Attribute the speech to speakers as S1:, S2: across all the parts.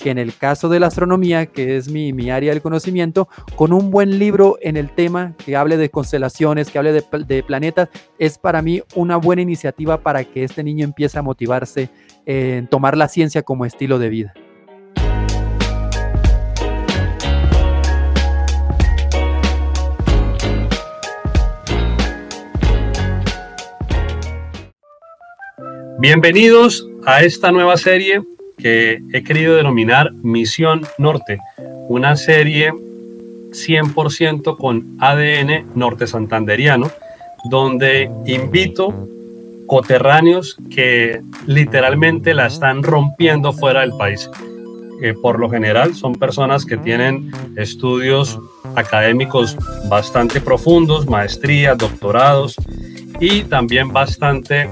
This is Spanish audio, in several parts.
S1: que en el caso de la astronomía, que es mi, mi área del conocimiento, con un buen libro en el tema que hable de constelaciones, que hable de, de planetas, es para mí una buena iniciativa para que este niño empiece a motivarse en tomar la ciencia como estilo de vida.
S2: Bienvenidos a esta nueva serie que he querido denominar Misión Norte, una serie 100% con ADN norte santanderiano, donde invito coterráneos que literalmente la están rompiendo fuera del país. Eh, por lo general son personas que tienen estudios académicos bastante profundos, maestrías, doctorados y también bastante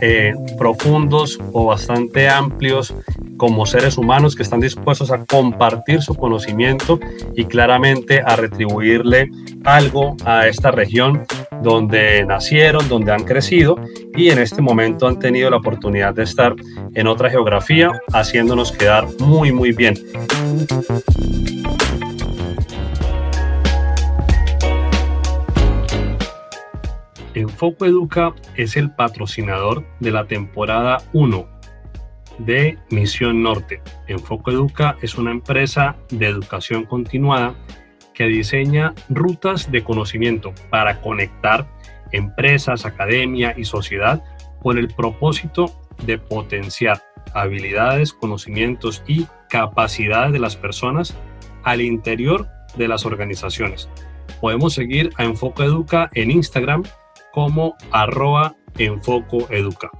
S2: eh, profundos o bastante amplios como seres humanos que están dispuestos a compartir su conocimiento y claramente a retribuirle algo a esta región donde nacieron, donde han crecido y en este momento han tenido la oportunidad de estar en otra geografía haciéndonos quedar muy muy bien. Enfoco Educa es el patrocinador de la temporada 1 de Misión Norte. Enfoco Educa es una empresa de educación continuada que diseña rutas de conocimiento para conectar empresas, academia y sociedad con el propósito de potenciar habilidades, conocimientos y capacidades de las personas al interior de las organizaciones. Podemos seguir a Enfoco Educa en Instagram como arroba enfoco educa.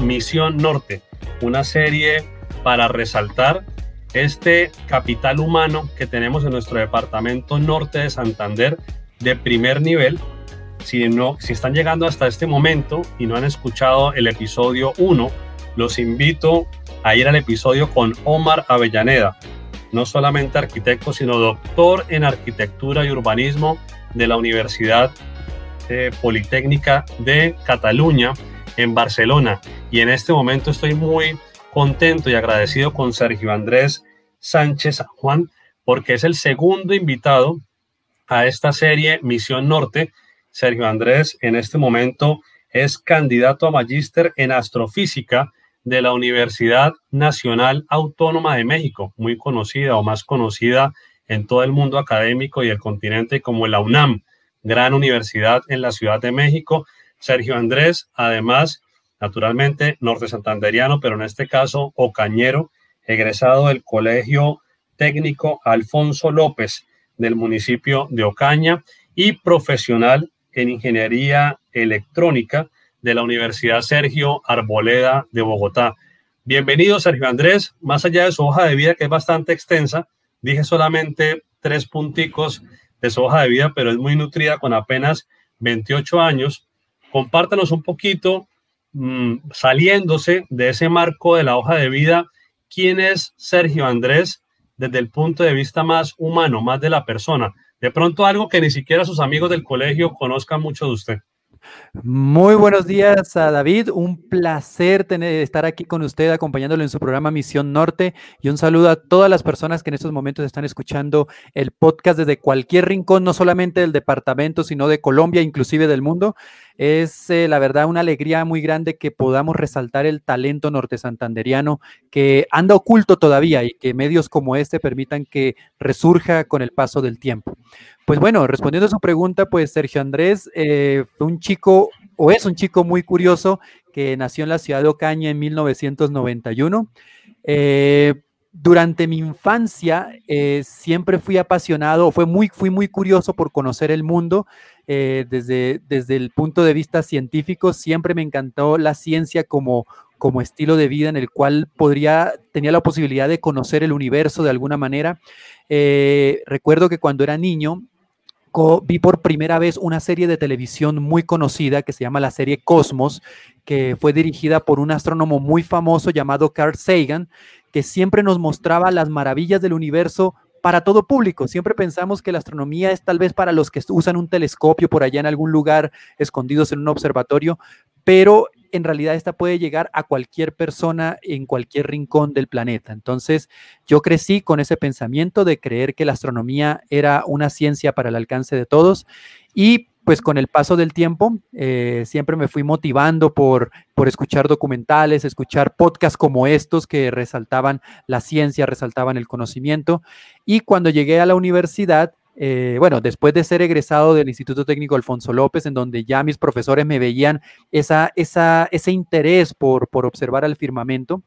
S2: Misión Norte, una serie para resaltar este capital humano que tenemos en nuestro departamento norte de Santander de primer nivel. Si, no, si están llegando hasta este momento y no han escuchado el episodio 1, los invito a ir al episodio con Omar Avellaneda, no solamente arquitecto, sino doctor en arquitectura y urbanismo de la Universidad eh, Politécnica de Cataluña en Barcelona. Y en este momento estoy muy contento y agradecido con Sergio Andrés Sánchez Juan, porque es el segundo invitado a esta serie Misión Norte. Sergio Andrés en este momento es candidato a magíster en astrofísica de la Universidad Nacional Autónoma de México, muy conocida o más conocida en todo el mundo académico y el continente como la UNAM, gran universidad en la Ciudad de México. Sergio Andrés, además, naturalmente norte santanderiano, pero en este caso ocañero, egresado del Colegio Técnico Alfonso López del municipio de Ocaña y profesional en ingeniería electrónica de la Universidad Sergio Arboleda de Bogotá. Bienvenido, Sergio Andrés. Más allá de su hoja de vida, que es bastante extensa, dije solamente tres punticos de su hoja de vida, pero es muy nutrida con apenas 28 años. Compártanos un poquito, mm, saliéndose de ese marco de la hoja de vida, quién es Sergio Andrés desde el punto de vista más humano, más de la persona. De pronto algo que ni siquiera sus amigos del colegio conozcan mucho de usted.
S1: Muy buenos días a David, un placer tener, estar aquí con usted acompañándolo en su programa Misión Norte y un saludo a todas las personas que en estos momentos están escuchando el podcast desde cualquier rincón, no solamente del departamento, sino de Colombia, inclusive del mundo. Es eh, la verdad una alegría muy grande que podamos resaltar el talento norte santanderiano que anda oculto todavía y que medios como este permitan que resurja con el paso del tiempo. Pues bueno, respondiendo a su pregunta, pues Sergio Andrés eh, fue un chico o es un chico muy curioso que nació en la ciudad de Ocaña en 1991. Eh, durante mi infancia eh, siempre fui apasionado, fue muy, fui muy curioso por conocer el mundo desde, desde el punto de vista científico. Siempre me encantó la ciencia como, como estilo de vida en el cual podría, tenía la posibilidad de conocer el universo de alguna manera. recuerdo que cuando era niño vi por primera vez una serie de televisión muy conocida que se llama la serie Cosmos, que fue dirigida por un astrónomo muy famoso llamado Carl Sagan, que siempre nos mostraba las maravillas del universo para todo público. Siempre pensamos que la astronomía es tal vez para los que usan un telescopio por allá en algún lugar, escondidos en un observatorio, pero en realidad esta puede llegar a cualquier persona en cualquier rincón del planeta. Entonces, yo crecí con ese pensamiento de creer que la astronomía era una ciencia para el alcance de todos y pues con el paso del tiempo eh, siempre me fui motivando por, por escuchar documentales, escuchar podcasts como estos que resaltaban la ciencia, resaltaban el conocimiento. Y cuando llegué a la universidad, eh, bueno, después de ser egresado del Instituto Técnico Alfonso López, en donde ya mis profesores me veían esa, ese interés por, por observar al firmamento,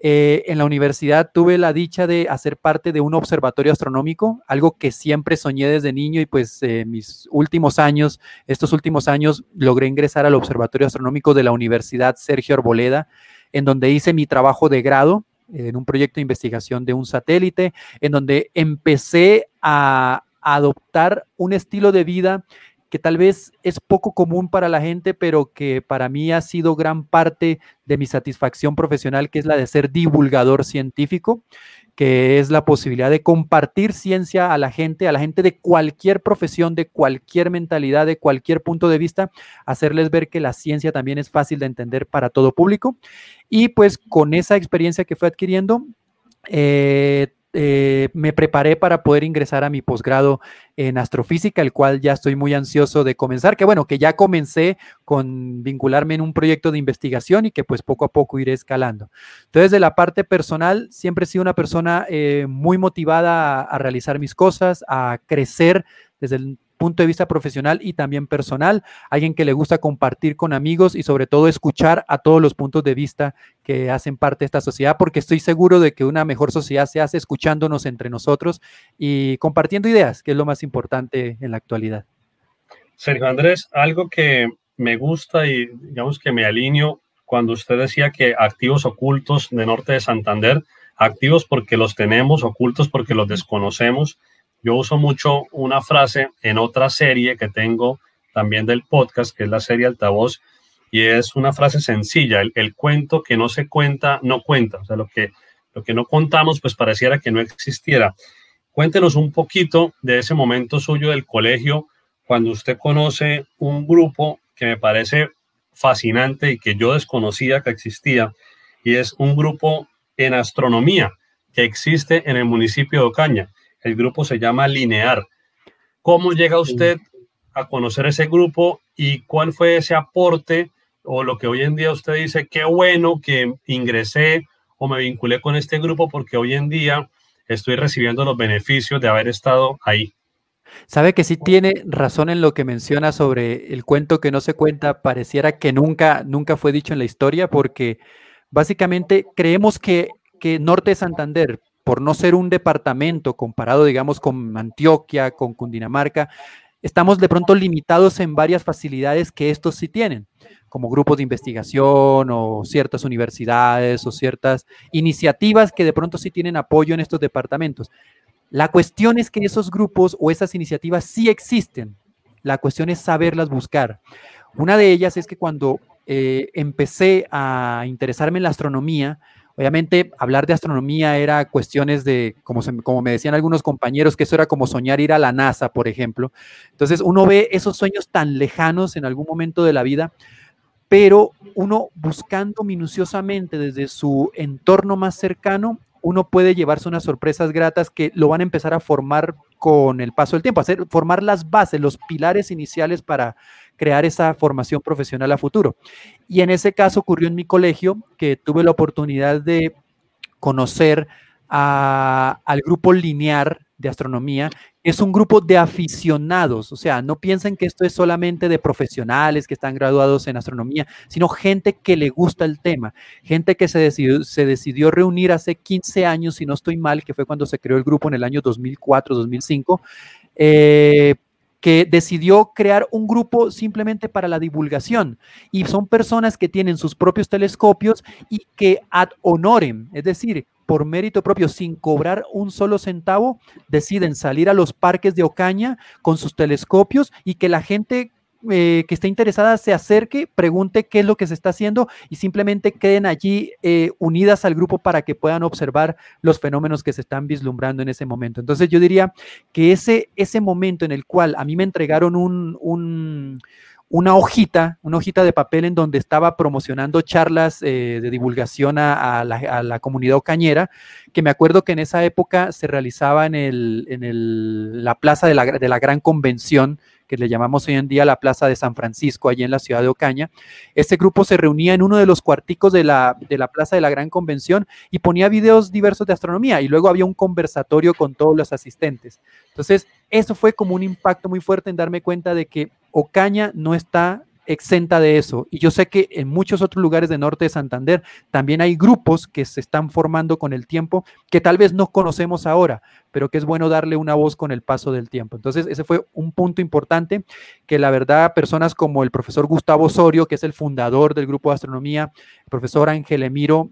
S1: eh, en la universidad tuve la dicha de hacer parte de un observatorio astronómico, algo que siempre soñé desde niño y pues eh, mis últimos años, estos últimos años, logré ingresar al Observatorio Astronómico de la Universidad Sergio Arboleda, en donde hice mi trabajo de grado en un proyecto de investigación de un satélite, en donde empecé a adoptar un estilo de vida que tal vez es poco común para la gente, pero que para mí ha sido gran parte de mi satisfacción profesional, que es la de ser divulgador científico, que es la posibilidad de compartir ciencia a la gente, a la gente de cualquier profesión, de cualquier mentalidad, de cualquier punto de vista, hacerles ver que la ciencia también es fácil de entender para todo público. Y pues con esa experiencia que fue adquiriendo, eh, eh, me preparé para poder ingresar a mi posgrado en astrofísica, el cual ya estoy muy ansioso de comenzar, que bueno, que ya comencé con vincularme en un proyecto de investigación y que pues poco a poco iré escalando. Entonces, de la parte personal, siempre he sido una persona eh, muy motivada a, a realizar mis cosas, a crecer desde el punto de vista profesional y también personal, alguien que le gusta compartir con amigos y sobre todo escuchar a todos los puntos de vista que hacen parte de esta sociedad, porque estoy seguro de que una mejor sociedad se hace escuchándonos entre nosotros y compartiendo ideas, que es lo más importante en la actualidad.
S2: Sergio Andrés, algo que me gusta y digamos que me alineo cuando usted decía que activos ocultos de Norte de Santander, activos porque los tenemos, ocultos porque los desconocemos, yo uso mucho una frase en otra serie que tengo también del podcast, que es la serie Altavoz, y es una frase sencilla, el, cuento que no se cuenta, no cuenta, o sea, lo que, lo que no contamos, pues pareciera que no existiera. Cuéntenos un poquito de ese momento suyo del colegio, cuando usted conoce un grupo que me parece fascinante y que yo desconocía que existía, y es un grupo en astronomía que existe en el municipio de Ocaña. El grupo se llama Linear. ¿Cómo llega usted a conocer ese grupo y cuál fue ese aporte o lo que hoy en día usted dice, qué bueno que ingresé o me vinculé con este grupo porque hoy en día estoy recibiendo los beneficios de haber estado ahí?
S1: Sabe que sí tiene razón en lo que menciona sobre el cuento que no se cuenta, pareciera que nunca, nunca fue dicho en la historia, porque básicamente creemos que, que Norte de Santander, por no ser un departamento comparado, digamos, con Antioquia, con Cundinamarca, estamos de pronto limitados en varias facilidades que estos sí tienen, como grupos de investigación o ciertas universidades o ciertas iniciativas que de pronto sí tienen apoyo en estos departamentos. La cuestión es que esos grupos o esas iniciativas sí existen. La cuestión es saberlas buscar. Una de ellas es que cuando eh, empecé a interesarme en la astronomía, Obviamente, hablar de astronomía era cuestiones de, como, como me decían algunos compañeros, que eso era como soñar ir a la NASA, por ejemplo. Entonces, uno ve esos sueños tan lejanos en algún momento de la vida, pero uno buscando minuciosamente desde su entorno más cercano, uno puede llevarse unas sorpresas gratas que lo van a empezar a formar con el paso del tiempo, hacer, formar las bases, los pilares iniciales para crear esa formación profesional a futuro. Y en ese caso ocurrió en mi colegio que tuve la oportunidad de conocer al grupo linear de astronomía. Es un grupo de aficionados, o sea, no piensen que esto es solamente de profesionales que están graduados en astronomía, sino gente que le gusta el tema, gente que se decidió, se decidió reunir hace 15 años, si no estoy mal, que fue cuando se creó el grupo en el año 2004-2005, eh, que decidió crear un grupo simplemente para la divulgación. Y son personas que tienen sus propios telescopios y que ad honorem, es decir, por mérito propio, sin cobrar un solo centavo, deciden salir a los parques de Ocaña con sus telescopios y que la gente eh, que esté interesada se acerque, pregunte qué es lo que se está haciendo y simplemente queden allí eh, unidas al grupo para que puedan observar los fenómenos que se están vislumbrando en ese momento. Entonces yo diría que ese, ese momento en el cual a mí me entregaron un una hojita, una hojita de papel en donde estaba promocionando charlas eh, de divulgación a, la, comunidad ocañera, que me acuerdo que en esa época se realizaba en, el, en la plaza de la, de la Gran Convención, que le llamamos hoy en día la Plaza de San Francisco, allí en la ciudad de Ocaña. Este grupo se reunía en uno de los cuarticos de la, de la Plaza de la Gran Convención y ponía videos diversos de astronomía y luego había un conversatorio con todos los asistentes. Entonces, eso fue como un impacto muy fuerte en darme cuenta de que Ocaña no está exenta de eso. Y yo sé que en muchos otros lugares de norte de Santander también hay grupos que se están formando con el tiempo, que tal vez no conocemos ahora, pero que es bueno darle una voz con el paso del tiempo. Entonces, ese fue un punto importante que la verdad personas como el profesor Gustavo Osorio, que es el fundador del grupo de astronomía, el profesor Ángel Emiro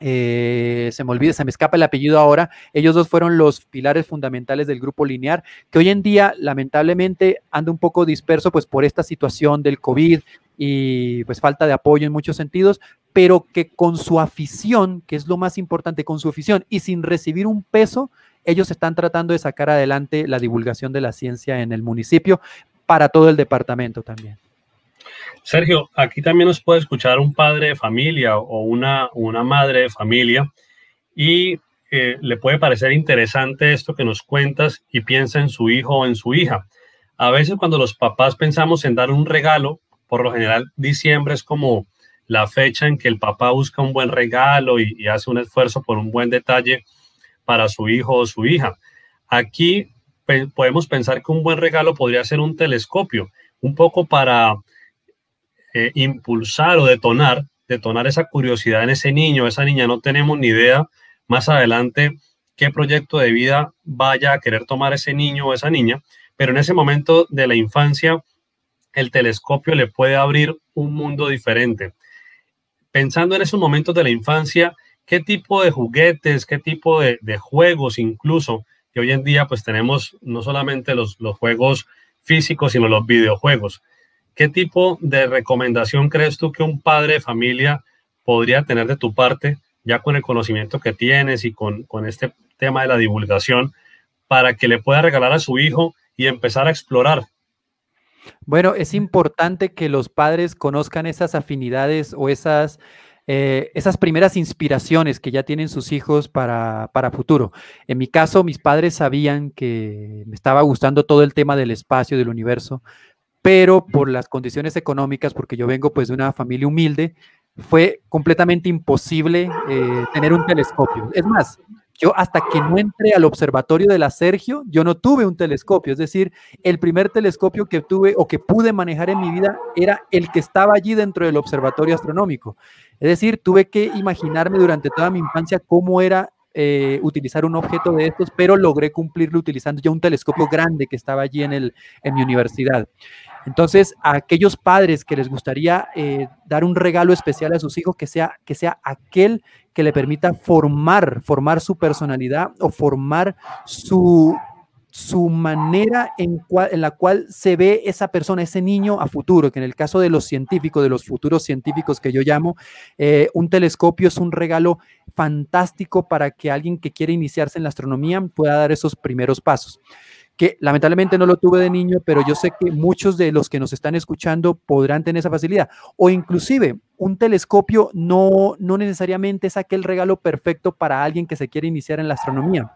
S1: eh, se me olvida, se me escapa el apellido ahora, ellos dos fueron los pilares fundamentales del grupo lineal, que hoy en día lamentablemente anda un poco disperso pues por esta situación del COVID y pues falta de apoyo en muchos sentidos, pero que con su afición, que es lo más importante, con su afición y sin recibir un peso, ellos están tratando de sacar adelante la divulgación de la ciencia en el municipio para todo el departamento también.
S2: Sergio, aquí también nos puede escuchar un padre de familia o una, una madre de familia y eh, le puede parecer interesante esto que nos cuentas y piensa en su hijo o en su hija. A veces cuando los papás pensamos en dar un regalo, por lo general diciembre es como la fecha en que el papá busca un buen regalo y, y hace un esfuerzo por un buen detalle para su hijo o su hija. Aquí podemos pensar que un buen regalo podría ser un telescopio, un poco para eh, impulsar o detonar, detonar esa curiosidad en ese niño, esa niña. No tenemos ni idea más adelante qué proyecto de vida vaya a querer tomar ese niño o esa niña, pero en ese momento de la infancia, el telescopio le puede abrir un mundo diferente. Pensando en esos momentos de la infancia, qué tipo de juguetes, qué tipo de, juegos incluso, que hoy en día pues tenemos no solamente los, los juegos físicos, sino los videojuegos. ¿Qué tipo de recomendación crees tú que un padre de familia podría tener de tu parte, ya con el conocimiento que tienes y con, este tema de la divulgación, para que le pueda regalar a su hijo y empezar a explorar
S1: bueno, es importante que los padres conozcan esas afinidades o esas, eh, esas primeras inspiraciones que ya tienen sus hijos para, para, futuro. En mi caso, mis padres sabían que me estaba gustando todo el tema del espacio, del universo, pero por las condiciones económicas, porque yo vengo pues de una familia humilde, fue completamente imposible eh, tener un telescopio. Es más, yo hasta que no entré al observatorio de la Sergio, yo no tuve un telescopio. Es decir, el primer telescopio que tuve o que pude manejar en mi vida era el que estaba allí dentro del observatorio astronómico. Es decir, tuve que imaginarme durante toda mi infancia cómo era eh, utilizar un objeto de estos, pero logré cumplirlo utilizando ya un telescopio grande que estaba allí en, el, en mi universidad. Entonces, a aquellos padres que les gustaría eh, dar un regalo especial a sus hijos, que sea, que sea aquel que le permita formar, formar su personalidad o formar su, su manera en, la cual se ve esa persona, ese niño a futuro, que en el caso de los científicos, de los futuros científicos que yo llamo, eh, un telescopio es un regalo fantástico para que alguien que quiere iniciarse en la astronomía pueda dar esos primeros pasos que lamentablemente no lo tuve de niño, pero yo sé que muchos de los que nos están escuchando podrán tener esa facilidad. O inclusive un telescopio no, no necesariamente es aquel regalo perfecto para alguien que se quiere iniciar en la astronomía.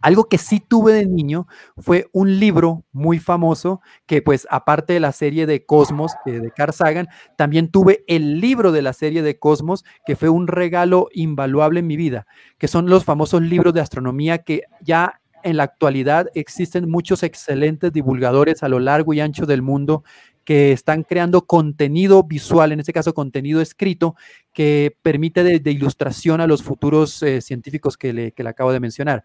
S1: Algo que sí tuve de niño fue un libro muy famoso que pues aparte de la serie de Cosmos de Carl Sagan, también tuve el libro de la serie de Cosmos que fue un regalo invaluable en mi vida, que son los famosos libros de astronomía que ya en la actualidad existen muchos excelentes divulgadores a lo largo y ancho del mundo que están creando contenido visual, en este caso contenido escrito, que permite de, ilustración a los futuros eh, científicos que le, que le acabo de mencionar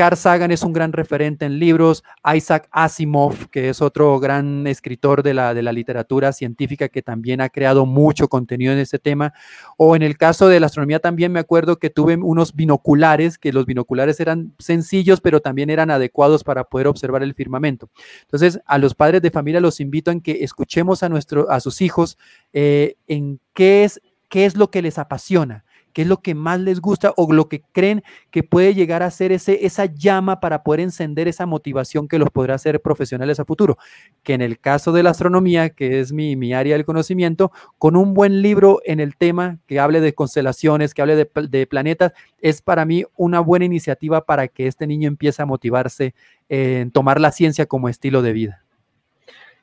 S1: Carl Sagan es un gran referente en libros, Isaac Asimov, que es otro gran escritor de la, de la literatura científica que también ha creado mucho contenido en este tema, o en el caso de la astronomía también me acuerdo que tuve unos binoculares, que los binoculares eran sencillos, pero también eran adecuados para poder observar el firmamento. Entonces, a los padres de familia los invito a que escuchemos a, nuestro, a sus hijos eh, en qué es, qué es lo que les apasiona qué es lo que más les gusta o lo que creen que puede llegar a ser ese, esa llama para poder encender esa motivación que los podrá hacer profesionales a futuro. Que en el caso de la astronomía, que es mi, mi área del conocimiento, con un buen libro en el tema que hable de constelaciones, que hable de, planetas, es para mí una buena iniciativa para que este niño empiece a motivarse en tomar la ciencia como estilo de vida.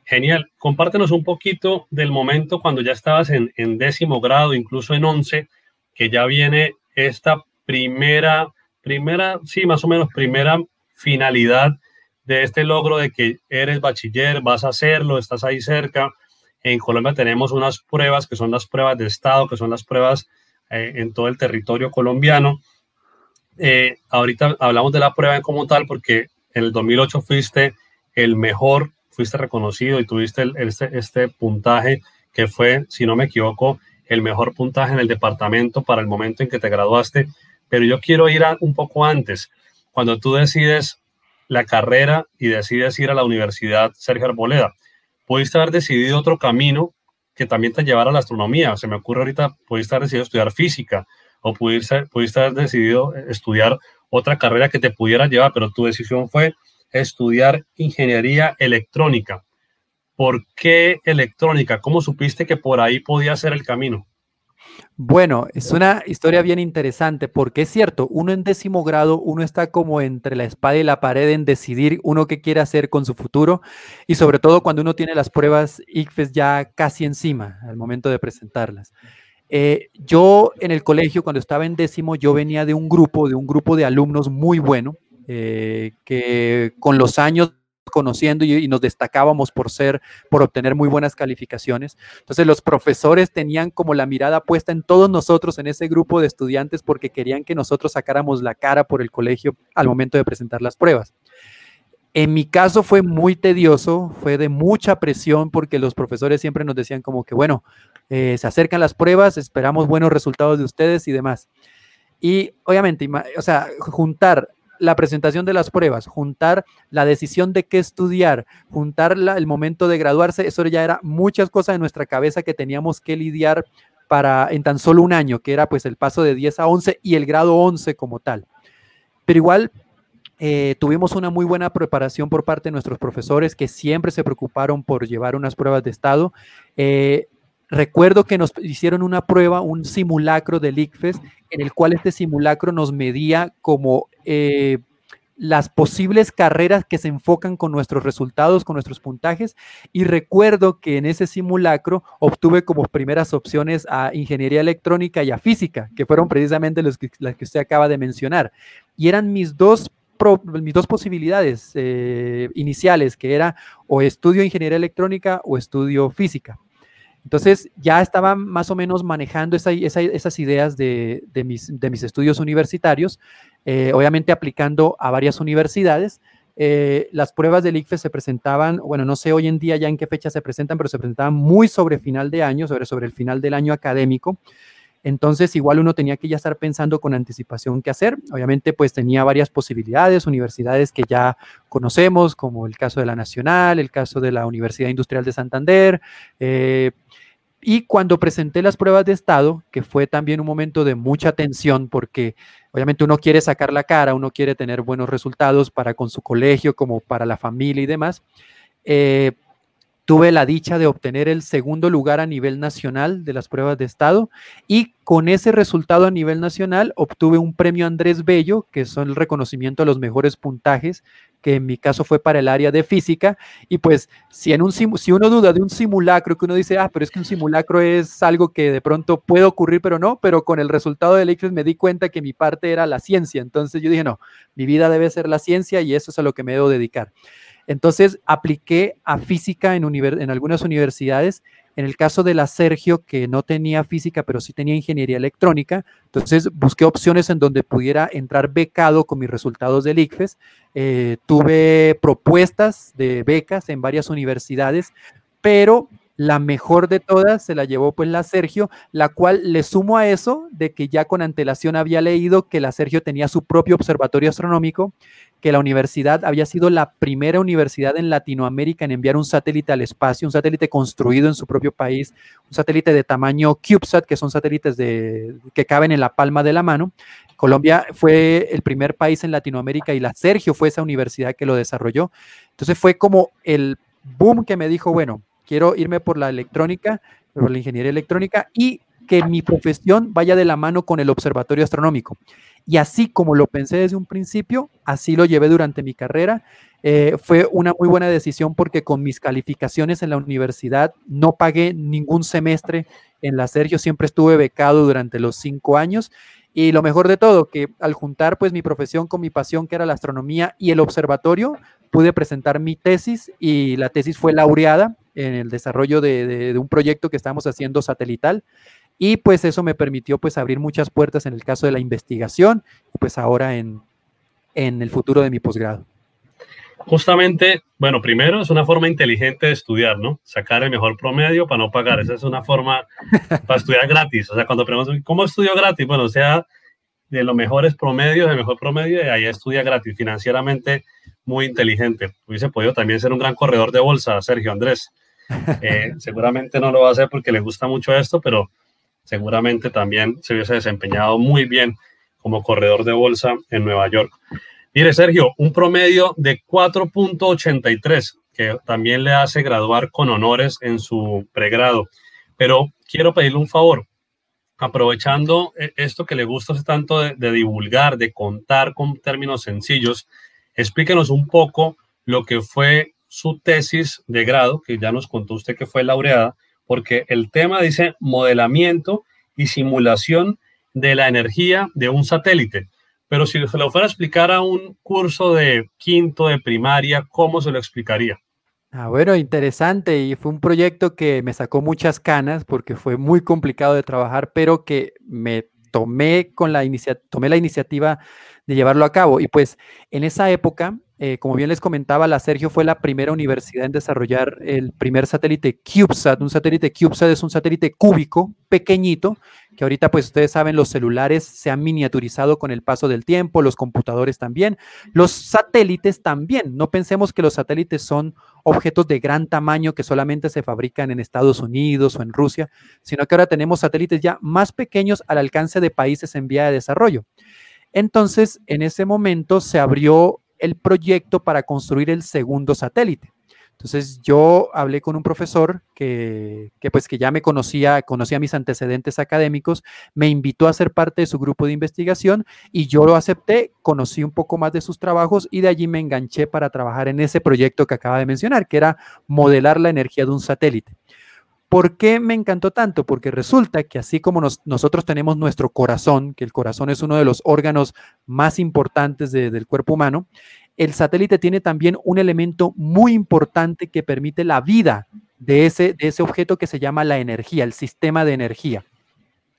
S2: Genial. Compártenos un poquito del momento cuando ya estabas en, en décimo grado, incluso en once, que ya viene esta primera, primera, sí, más o menos primera finalidad de este logro de que eres bachiller, vas a hacerlo, estás ahí cerca. En Colombia tenemos unas pruebas que son las pruebas de Estado, que son las pruebas eh, en todo el territorio colombiano. Eh, ahorita hablamos de la prueba como tal porque en el 2008 fuiste el mejor, fuiste reconocido y tuviste este, este puntaje que fue, si no me equivoco, el mejor puntaje en el departamento para el momento en que te graduaste, pero yo quiero ir un poco antes. Cuando tú decides la carrera y decides ir a la Universidad Sergio Arboleda, pudiste haber decidido otro camino que también te llevara a la astronomía. Se me ocurre ahorita, pudiste haber decidido estudiar física o pudiste, pudiste haber decidido estudiar otra carrera que te pudiera llevar, pero tu decisión fue estudiar ingeniería electrónica. ¿Por qué electrónica? ¿Cómo supiste que por ahí podía ser el camino?
S1: Bueno, es una historia bien interesante porque es cierto, uno en décimo grado, uno está como entre la espada y la pared en decidir uno qué quiere hacer con su futuro y sobre todo cuando uno tiene las pruebas ICFES ya casi encima al momento de presentarlas. Eh, yo en el colegio, cuando estaba en décimo, yo venía de un grupo, de un grupo de alumnos muy bueno, eh, que con los años conociendo y, nos destacábamos por ser, por obtener muy buenas calificaciones. Entonces los profesores tenían como la mirada puesta en todos nosotros, en ese grupo de estudiantes, porque querían que nosotros sacáramos la cara por el colegio al momento de presentar las pruebas. En mi caso fue muy tedioso, fue de mucha presión porque los profesores siempre nos decían como que, bueno, eh, se acercan las pruebas, esperamos buenos resultados de ustedes y demás. Y obviamente, o sea, juntar la presentación de las pruebas, juntar la decisión de qué estudiar, juntar el momento de graduarse, eso ya era muchas cosas en nuestra cabeza que teníamos que lidiar para en tan solo un año, que era pues el paso de 10 a 11 y el grado 11 como tal. Pero igual eh, tuvimos una muy buena preparación por parte de nuestros profesores que siempre se preocuparon por llevar unas pruebas de estado. Eh, Recuerdo que nos hicieron una prueba, un simulacro del ICFES, en el cual este simulacro nos medía como eh, las posibles carreras que se enfocan con nuestros resultados, con nuestros puntajes. Y recuerdo que en ese simulacro obtuve como primeras opciones a ingeniería electrónica y a física, que fueron precisamente las que, usted acaba de mencionar. Y eran mis dos mis dos posibilidades eh, iniciales, que era o estudio ingeniería electrónica o estudio física. Entonces ya estaba más o menos manejando esas ideas de, mis, estudios universitarios, eh, obviamente aplicando a varias universidades. Eh, las pruebas del ICFE se presentaban, bueno, no sé hoy en día ya en qué fecha se presentan, pero se presentaban muy sobre final de año, sobre el final del año académico. Entonces, igual uno tenía que ya estar pensando con anticipación qué hacer. Obviamente, pues tenía varias posibilidades, universidades que ya conocemos, como el caso de la Nacional, el caso de la Universidad Industrial de Santander. Eh, y cuando presenté las pruebas de estado, que fue también un momento de mucha tensión, porque obviamente uno quiere sacar la cara, uno quiere tener buenos resultados para con su colegio, como para la familia y demás, eh, tuve la dicha de obtener el segundo lugar a nivel nacional de las pruebas de estado y con ese resultado a nivel nacional obtuve un premio Andrés Bello, que son el reconocimiento a los mejores puntajes, que en mi caso fue para el área de física. Y pues si, en un, si uno duda de un simulacro, que uno dice, ah, pero es que un simulacro es algo que de pronto puede ocurrir, pero no, pero con el resultado del ICFES me di cuenta que mi parte era la ciencia. Entonces yo dije, no, mi vida debe ser la ciencia y eso es a lo que me debo dedicar. Entonces apliqué a física en, algunas universidades En el caso de la Sergio, que no tenía física, pero sí tenía ingeniería electrónica, entonces busqué opciones en donde pudiera entrar becado con mis resultados del ICFES. Eh, tuve propuestas de becas en varias universidades, pero la mejor de todas se la llevó pues la Sergio, la cual le sumo a eso de que ya con antelación había leído que la Sergio tenía su propio observatorio astronómico, que la universidad había sido la primera universidad en Latinoamérica en enviar un satélite al espacio, un satélite construido en su propio país, un satélite de tamaño CubeSat, que son satélites de, que caben en la palma de la mano. Colombia fue el primer país en Latinoamérica y la Sergio fue esa universidad que lo desarrolló. Entonces fue como el boom que me dijo, bueno, quiero irme por la electrónica, por la ingeniería electrónica y que mi profesión vaya de la mano con el observatorio astronómico. Y así como lo pensé desde un principio, así lo llevé durante mi carrera. Eh, fue una muy buena decisión porque con mis calificaciones en la universidad no pagué ningún semestre en la Sergio, siempre estuve becado durante los cinco años. Y lo mejor de todo, que al juntar pues mi profesión con mi pasión, que era la astronomía y el observatorio, pude presentar mi tesis y la tesis fue laureada en el desarrollo de, un proyecto que estamos haciendo satelital. Y pues eso me permitió pues abrir muchas puertas en el caso de la investigación pues ahora en, en el futuro de mi posgrado.
S2: Justamente, bueno, primero es una forma inteligente de estudiar, ¿no? Sacar el mejor promedio para no pagar. Esa es una forma para estudiar gratis. O sea, cuando preguntan, ¿cómo estudio gratis? Bueno, o sea, de los mejores promedios, el mejor promedio, y ahí estudia gratis. Financieramente, muy inteligente. Hubiese podido también ser un gran corredor de bolsa, Sergio Andrés. Eh, seguramente no lo va a hacer porque le gusta mucho esto, pero seguramente también se hubiese desempeñado muy bien como corredor de bolsa en Nueva York. Mire, Sergio, un promedio de 4.83, que también le hace graduar con honores en su pregrado. Pero quiero pedirle un favor, aprovechando eh, esto que le gusta tanto de, de divulgar, de contar con términos sencillos, explíquenos un poco lo que fue su tesis de grado, que ya nos contó usted que fue laureada, porque el tema dice modelamiento y simulación de la energía de un satélite. Pero si se lo fuera a explicar a un curso de quinto de primaria, ¿cómo se lo explicaría?
S1: Ah, bueno, interesante y fue un proyecto que me sacó muchas canas porque fue muy complicado de trabajar, pero que me tomé con la tomé la iniciativa de llevarlo a cabo. Y pues en esa época eh, como bien les comentaba, la Sergio fue la primera universidad en desarrollar el primer satélite CubeSat. Un satélite CubeSat es un satélite cúbico, pequeñito, que ahorita pues ustedes saben, los celulares se han miniaturizado con el paso del tiempo, los computadores también, los satélites también. No pensemos que los satélites son objetos de gran tamaño que solamente se fabrican en Estados Unidos o en Rusia, sino que ahora tenemos satélites ya más pequeños al alcance de países en vía de desarrollo. Entonces, en ese momento se abrió el proyecto para construir el segundo satélite. Entonces yo hablé con un profesor que, pues que ya me conocía, conocía mis antecedentes académicos, me invitó a ser parte de su grupo de investigación y yo lo acepté, conocí un poco más de sus trabajos y de allí me enganché para trabajar en ese proyecto que acaba de mencionar, que era modelar la energía de un satélite. ¿Por qué me encantó tanto? Porque resulta que así como nosotros tenemos nuestro corazón, que el corazón es uno de los órganos más importantes del cuerpo humano, el satélite tiene también un elemento muy importante que permite la vida de ese, de ese objeto que se llama la energía, el sistema de energía.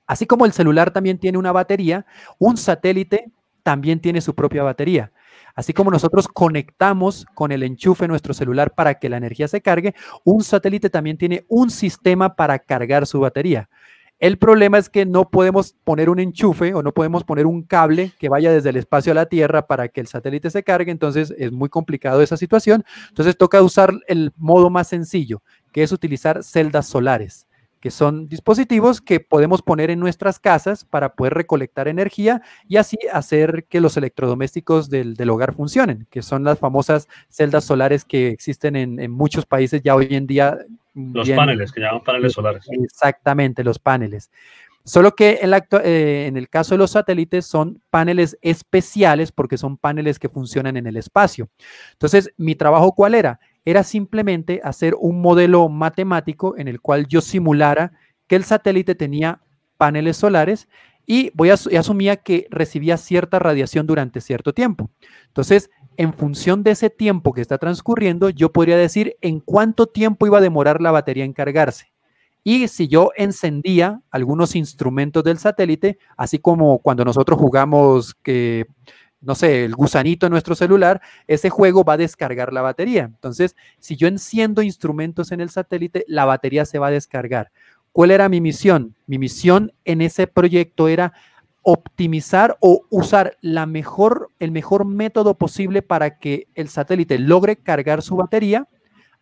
S1: Así como el celular también tiene una batería, un satélite también tiene su propia batería. Así como nosotros conectamos con el enchufe nuestro celular para que la energía se cargue, un satélite también tiene un sistema para cargar su batería. El problema es que no podemos poner un enchufe o no podemos poner un cable que vaya desde el espacio a la Tierra para que el satélite se cargue, entonces es muy complicado esa situación. Entonces toca usar el modo más sencillo, que es utilizar celdas solares que son dispositivos que podemos poner en nuestras casas para poder recolectar energía y así hacer que los electrodomésticos del, hogar funcionen, que son las famosas celdas solares que existen en, muchos países ya hoy en día.
S2: Los paneles, que llaman paneles solares.
S1: Exactamente, los paneles. Solo que en, eh, en, el caso de los satélites son paneles especiales porque son paneles que funcionan en el espacio. Entonces, mi trabajo cuál era? era simplemente hacer un modelo matemático en el cual yo simulara que el satélite tenía paneles solares y voy a, asumía que recibía cierta radiación durante cierto tiempo. Entonces, en función de ese tiempo que está transcurriendo, yo podría decir en cuánto tiempo iba a demorar la batería en cargarse. Y si yo encendía algunos instrumentos del satélite, así como cuando nosotros jugamos que, no sé, el gusanito en nuestro celular, ese juego va a descargar la batería. Entonces, si yo enciendo instrumentos en el satélite, la batería se va a descargar. ¿Cuál era mi misión? Mi misión en ese proyecto era optimizar o usar la mejor, el mejor método posible para que el satélite logre cargar su batería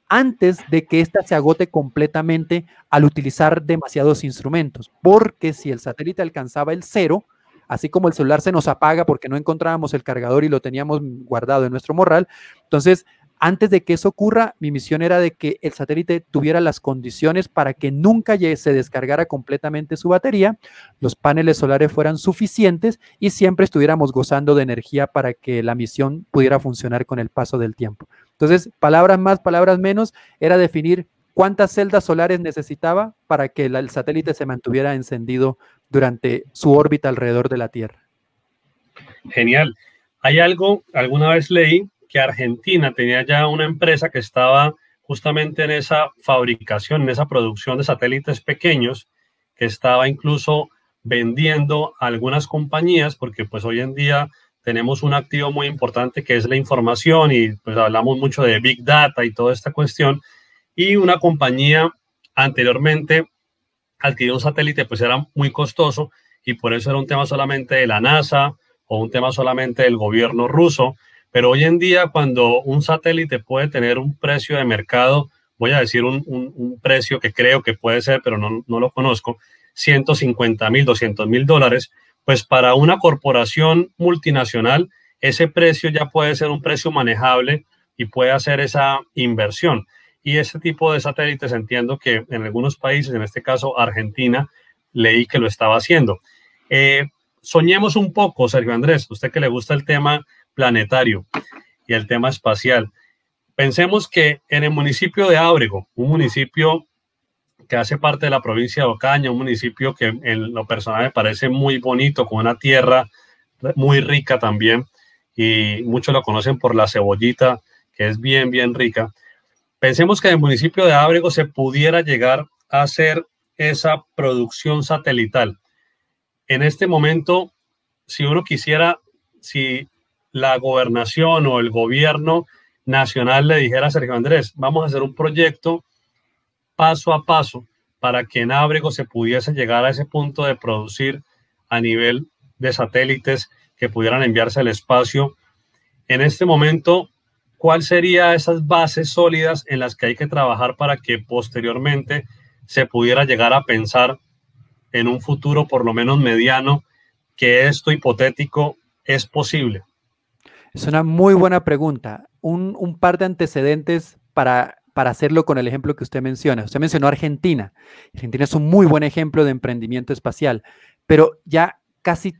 S1: antes de que ésta se agote completamente al utilizar demasiados instrumentos. Porque si el satélite alcanzaba el cero, así como el celular se nos apaga porque no encontrábamos el cargador y lo teníamos guardado en nuestro morral, entonces antes de que eso ocurra, mi misión era de que el satélite tuviera las condiciones para que nunca se descargara completamente su batería, los paneles solares fueran suficientes y siempre estuviéramos gozando de energía para que la misión pudiera funcionar con el paso del tiempo. Entonces, palabras más, palabras menos, era definir cuántas celdas solares necesitaba para que el satélite se mantuviera encendido durante su órbita alrededor de la Tierra.
S2: Genial. Hay algo, alguna vez leí que Argentina tenía ya una empresa que estaba justamente en esa fabricación, en esa producción de satélites pequeños, que estaba incluso vendiendo a algunas compañías, porque pues hoy en día tenemos un activo muy importante que es la información y pues hablamos mucho de Big Data y toda esta cuestión. Y una compañía anteriormente adquirió un satélite, pues era muy costoso y por eso era un tema solamente de la NASA o un tema solamente del gobierno ruso. Pero hoy en día, cuando un satélite puede tener un precio de mercado, voy a decir un, un, precio que creo que puede ser, pero no, no lo conozco, 150 mil, 200 mil dólares, pues para una corporación multinacional, ese precio ya puede ser un precio manejable y puede hacer esa inversión. Y ese tipo de satélites entiendo que en algunos países, en este caso Argentina, leí que lo estaba haciendo. Eh, soñemos un poco, Sergio Andrés, usted que le gusta el tema planetario y el tema espacial. Pensemos que en el municipio de Ábrego, un municipio que hace parte de la provincia de Ocaña, un municipio que en lo personal me parece muy bonito, con una tierra muy rica también, y muchos lo conocen por la cebollita, que es bien, bien rica. Pensemos que en el municipio de Ábrego se pudiera llegar a hacer esa producción satelital. En este momento, si uno quisiera, si la gobernación o el gobierno nacional le dijera a Sergio Andrés, vamos a hacer un proyecto paso a paso para que en Ábrego se pudiese llegar a ese punto de producir a nivel de satélites que pudieran enviarse al espacio. En este momento, ¿cuál sería esas bases sólidas en las que hay que trabajar para que posteriormente se pudiera llegar a pensar en un futuro por lo menos mediano que esto hipotético es posible?
S1: Es una muy buena pregunta. Un, par de antecedentes para, para hacerlo con el ejemplo que usted menciona. Usted mencionó Argentina. Argentina es un muy buen ejemplo de emprendimiento espacial, pero ya casi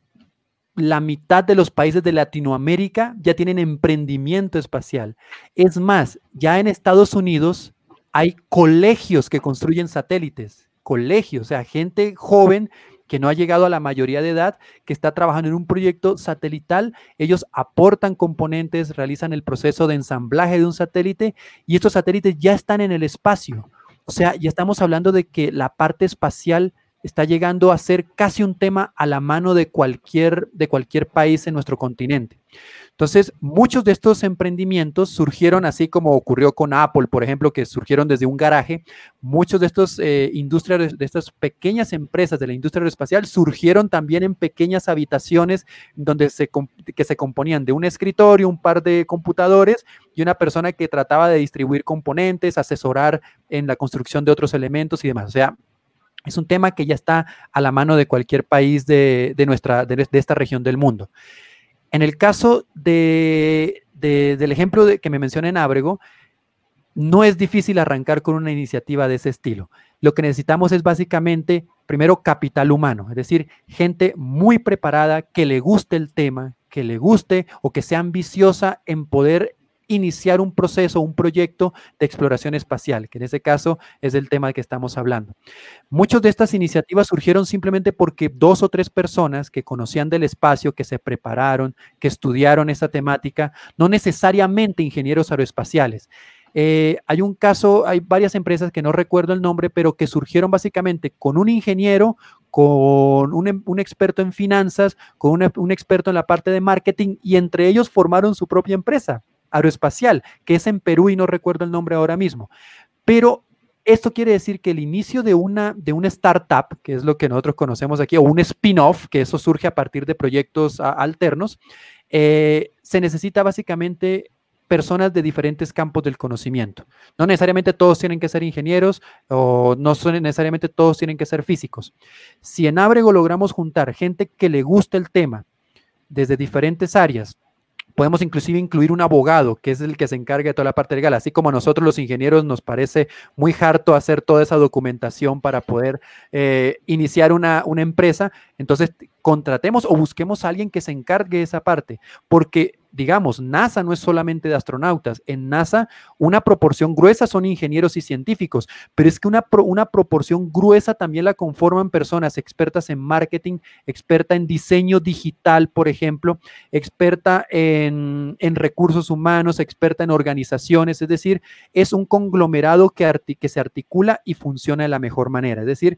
S1: la mitad de los países de Latinoamérica ya tienen emprendimiento espacial. Es más, ya en Estados Unidos hay colegios que construyen satélites, colegios, o sea, gente joven que no ha llegado a la mayoría de edad, que está trabajando en un proyecto satelital. Ellos aportan componentes, realizan el proceso de ensamblaje de un satélite y estos satélites ya están en el espacio. O sea, ya estamos hablando de que la parte espacial está llegando a ser casi un tema a la mano de cualquier, de cualquier país en nuestro continente. Entonces, muchos de estos emprendimientos surgieron así como ocurrió con Apple, por ejemplo, que surgieron desde un garaje. Muchos de estos eh, industrias, de estas pequeñas empresas de la industria aeroespacial surgieron también en pequeñas habitaciones donde se, que se componían de un escritorio, un par de computadores y una persona que trataba de distribuir componentes, asesorar en la construcción de otros elementos y demás. O sea, es un tema que ya está a la mano de cualquier país de, nuestra, de esta región del mundo. En el caso de, del ejemplo de, que me mencioné en Ábrego, no es difícil arrancar con una iniciativa de ese estilo. Lo que necesitamos es básicamente, primero, capital humano, es decir, gente muy preparada, que le guste el tema, que le guste o que sea ambiciosa en poder iniciar un proceso, un proyecto de exploración espacial, que en ese caso es el tema que estamos hablando. Muchas de estas iniciativas surgieron simplemente porque dos o tres personas que conocían del espacio, que se prepararon, que estudiaron esa temática, no necesariamente ingenieros aeroespaciales, Eh, hay un caso, hay varias empresas que no recuerdo el nombre, pero que surgieron básicamente con un ingeniero, con un, em, experto en finanzas, con un experto en la parte de marketing y entre ellos formaron su propia empresa aeroespacial, que es en Perú y no recuerdo el nombre ahora mismo. Pero esto quiere decir que el inicio de una, de startup, que es lo que nosotros conocemos aquí, o un spin-off, que eso surge a partir de proyectos alternos, eh, se necesita básicamente personas de diferentes campos del conocimiento. No necesariamente todos tienen que ser ingenieros o no son necesariamente todos tienen que ser físicos. Si en Abrego logramos juntar gente que le guste el tema desde diferentes áreas, Podemos inclusive incluir un abogado, que es el que se encarga de toda la parte legal, así como a nosotros los ingenieros nos parece muy harto hacer toda esa documentación para poder eh, iniciar una, una empresa. Entonces, contratemos o busquemos a alguien que se encargue de esa parte, porque digamos, NASA no es solamente de astronautas, en NASA una proporción gruesa son ingenieros y científicos, pero es que una, una proporción gruesa también la conforman personas expertas en marketing, experta en diseño digital, por ejemplo, experta en, en recursos humanos, experta en organizaciones, es decir, es un conglomerado que, que se articula y funciona de la mejor manera, es decir,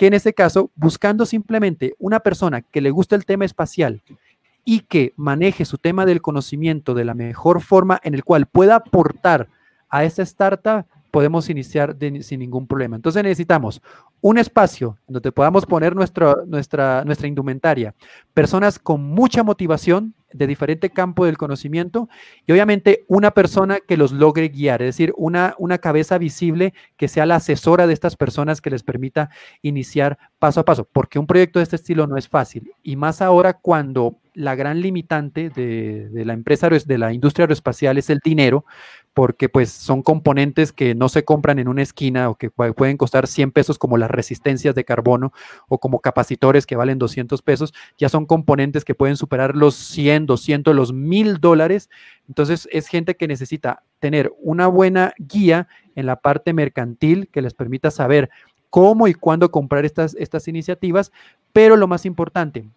S1: que en ese caso, buscando simplemente una persona que le guste el tema espacial, y que maneje su tema del conocimiento de la mejor forma en el cual pueda aportar a esa startup, podemos iniciar sin ningún problema. Entonces necesitamos un espacio donde podamos poner nuestra, nuestra, nuestra indumentaria, personas con mucha motivación de diferente campo del conocimiento y obviamente una persona que los logre guiar, es decir, una, una cabeza visible que sea la asesora de estas personas que les permita iniciar paso a paso, porque un proyecto de este estilo no es fácil. Y más ahora cuando la gran limitante de, de la empresa, de la industria aeroespacial es el dinero, porque pues son componentes que no se compran en una esquina o que pueden costar 100 pesos como las resistencias de carbono o como capacitores que valen 200 pesos, ya son componentes que pueden superar los 100, 200, los 1000 dólares. Entonces es gente que necesita tener una buena guía en la parte mercantil que les permita saber cómo y cuándo comprar estas, estas iniciativas, pero lo más importante,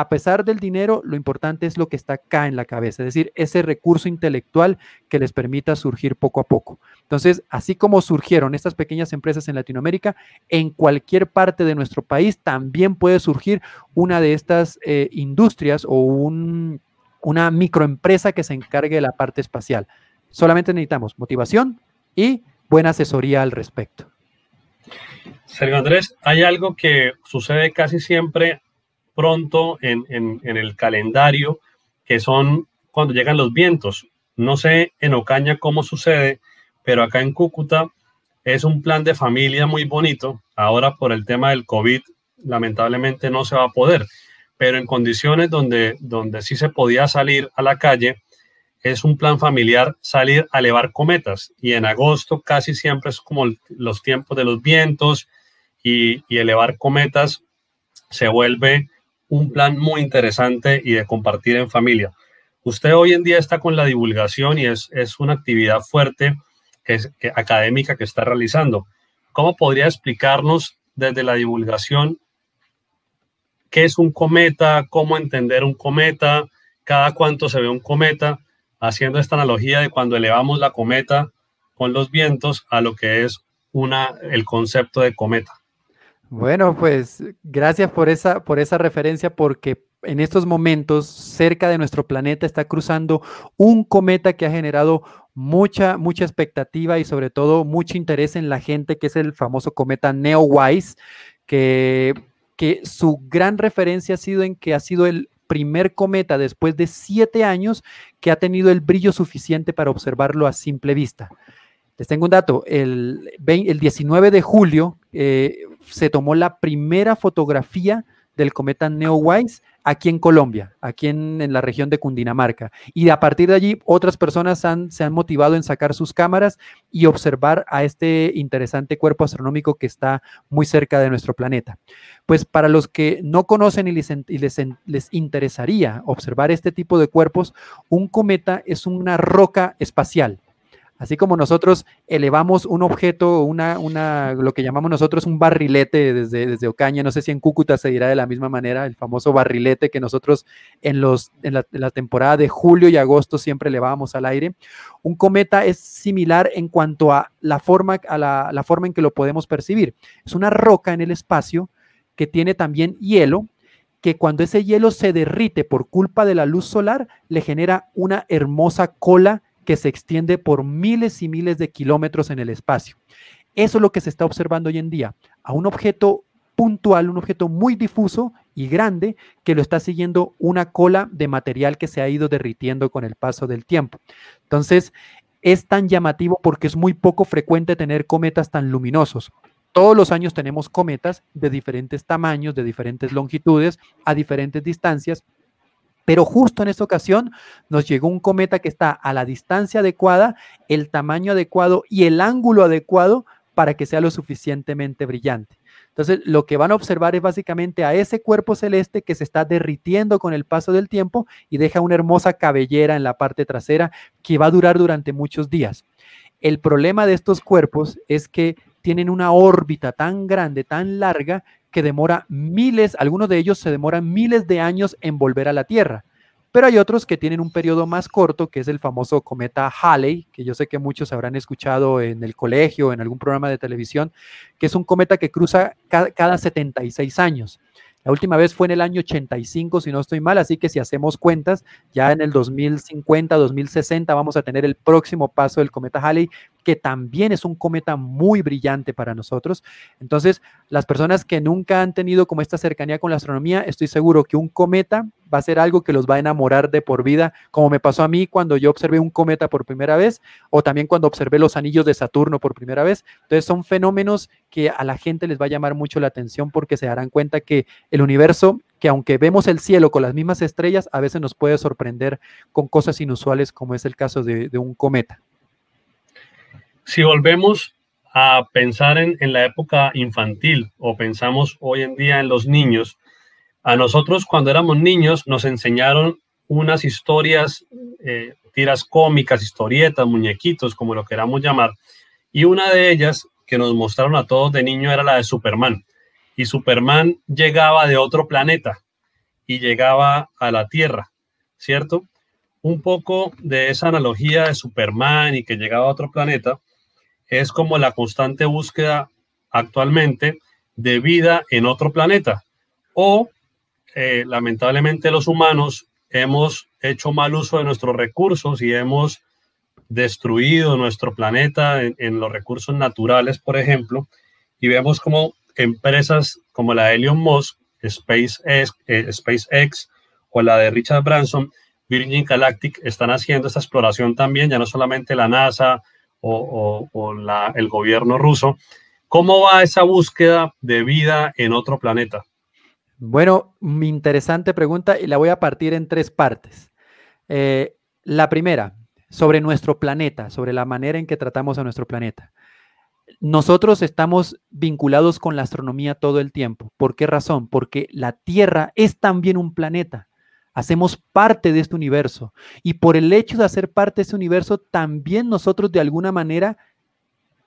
S1: a pesar del dinero, lo importante es lo que está acá en la cabeza, es decir, ese recurso intelectual que les permita surgir poco a poco. Entonces, así como surgieron estas pequeñas empresas en Latinoamérica, en cualquier parte de nuestro país también puede surgir una de estas eh, industrias o una microempresa que se encargue de la parte espacial. Solamente necesitamos motivación y buena asesoría al respecto.
S2: Sergio Andrés, hay algo que sucede casi siempre pronto en, el calendario, que son cuando llegan los vientos. No sé en Ocaña cómo sucede, pero acá en Cúcuta es un plan de familia muy bonito. Ahora por el tema del COVID, lamentablemente no se va a poder, pero en condiciones donde, donde sí se podía salir a la calle, es un plan familiar salir a elevar cometas. Y en agosto casi siempre es como los tiempos de los vientos y, y elevar cometas se vuelve un plan muy interesante y de compartir en familia. Usted hoy en día está con la divulgación y es, es una actividad fuerte que es, académica que está realizando. ¿Cómo podría explicarnos desde la divulgación qué es un cometa, cómo entender un cometa, cada cuánto se ve un cometa, haciendo esta analogía de cuando elevamos la cometa con los vientos a lo que es una, el concepto de cometa?
S1: Bueno, pues gracias por esa, por esa referencia, porque en estos momentos cerca de nuestro planeta está cruzando un cometa que ha generado mucha, mucha expectativa y sobre todo mucho interés en la gente, que es el famoso cometa Neowise, que, que su gran referencia ha sido en que ha sido el primer cometa después de siete años que ha tenido el brillo suficiente para observarlo a simple vista. Les tengo un dato, el, el 19 de julio eh, se tomó la primera fotografía del cometa Neowise aquí en Colombia, aquí en, la región de Cundinamarca. Y a partir de allí, otras personas se han motivado en sacar sus cámaras y observar a este interesante cuerpo astronómico que está muy cerca de nuestro planeta. Pues para los que no conocen y les interesaría observar este tipo de cuerpos, un cometa es una roca espacial Así como nosotros elevamos un objeto, una, una, lo que llamamos nosotros un barrilete desde, desde Ocaña, no sé si en Cúcuta se dirá de la misma manera, el famoso barrilete que nosotros en, los, en, la, temporada de julio y agosto siempre elevábamos al aire. Un cometa es similar en cuanto a la forma, a la, la forma en que lo podemos percibir. Es una roca en el espacio que tiene también hielo, que cuando ese hielo se derrite por culpa de la luz solar, le genera una hermosa cola que se extiende por miles y miles de kilómetros en el espacio. Eso es lo que se está observando hoy en día, a un objeto puntual, un objeto muy difuso y grande que lo está siguiendo una cola de material que se ha ido derritiendo con el paso del tiempo. Entonces, es tan llamativo porque es muy poco frecuente tener cometas tan luminosos. Todos los años tenemos cometas de diferentes tamaños, de diferentes longitudes, a diferentes distancias, pero justo en esta ocasión nos llegó un cometa que está a la distancia adecuada, el tamaño adecuado y el ángulo adecuado para que sea lo suficientemente brillante. Entonces, lo que van a observar es básicamente a ese cuerpo celeste que se está derritiendo con el paso del tiempo y deja una hermosa cabellera en la parte trasera que va a durar durante muchos días. El problema de estos cuerpos es que tienen una órbita tan grande, tan larga, que demora miles, algunos de ellos se demoran miles de años en volver a la Tierra. Pero hay otros que tienen un periodo más corto, que es el famoso cometa Halley, que yo sé que muchos habrán escuchado en el colegio, en algún programa de televisión, que es un cometa que cruza cada, cada 76 años. La última vez fue en el año 85, si no estoy mal, así que si hacemos cuentas, ya en el 2050, 2060 vamos a tener el próximo paso del cometa Halley, que también es un cometa muy brillante para nosotros. Entonces, las personas que nunca han tenido como esta cercanía con la astronomía, estoy seguro que un cometa va a ser algo que los va a enamorar de por vida, como me pasó a mí cuando yo observé un cometa por primera vez, o también cuando observé los anillos de Saturno por primera vez. Entonces, son fenómenos que a la gente les va a llamar mucho la atención porque se darán cuenta que el universo que aunque vemos el cielo con las mismas estrellas, a veces nos puede sorprender con cosas inusuales como es el caso de, de un cometa.
S2: Si volvemos a pensar en, la época infantil o pensamos hoy en día en los niños, a nosotros cuando éramos niños nos enseñaron unas historias, eh, tiras cómicas, historietas, muñequitos, como lo queramos llamar, y una de ellas que nos mostraron a todos de niño era la de Superman. Y Superman llegaba de otro planeta y llegaba a la Tierra, ¿cierto? Un poco de esa analogía de Superman y que llegaba a otro planeta es como la constante búsqueda actualmente de vida en otro planeta. O eh, lamentablemente los humanos hemos hecho mal uso de nuestros recursos y hemos destruido nuestro planeta en, los recursos naturales, por ejemplo, y vemos como empresas como la de Elon Musk, SpaceX, eh, SpaceX o la de Richard Branson, Virgin Galactic, están haciendo esta exploración también, ya no solamente la NASA, o, el gobierno ruso. ¿Cómo va esa búsqueda de vida en otro planeta?
S1: Bueno, interesante pregunta y la voy a partir en tres partes. Eh, la primera, sobre nuestro planeta, sobre la manera en que tratamos a nuestro planeta. Nosotros estamos vinculados con la astronomía todo el tiempo. ¿Por qué razón? Porque la Tierra es también un planeta. Hacemos parte de este universo. Y por el hecho de hacer parte de este universo, también nosotros de alguna manera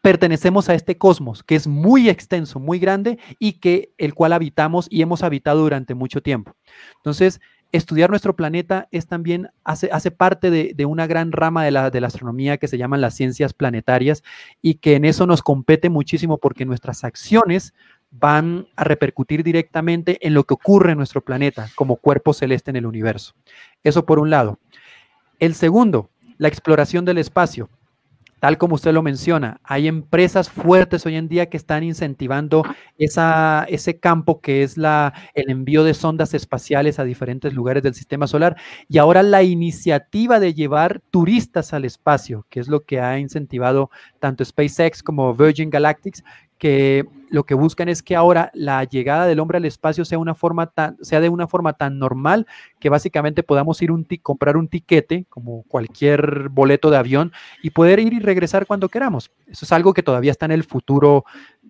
S1: pertenecemos a este cosmos, que es muy extenso, muy grande y que el cual habitamos y hemos habitado durante mucho tiempo. Entonces, estudiar nuestro planeta es también, hace, hace parte de, de, una gran rama de la, de la astronomía que se llaman las ciencias planetarias y que en eso nos compete muchísimo porque nuestras acciones van a repercutir directamente en lo que ocurre en nuestro planeta como cuerpo celeste en el universo. Eso por un lado. El segundo, la exploración del espacio. Tal como usted lo menciona, hay empresas fuertes hoy en día que están incentivando ese campo que es el envío de sondas espaciales a diferentes lugares del sistema solar y ahora la iniciativa de llevar turistas al espacio, que es lo que ha incentivado tanto SpaceX como Virgin Galactic, que lo que buscan es que ahora la llegada del hombre al espacio sea, una forma tan, sea de una forma tan normal que básicamente podamos ir un comprar un tiquete, como cualquier boleto de avión, y poder ir y regresar cuando queramos. Eso es algo que todavía está en el futuro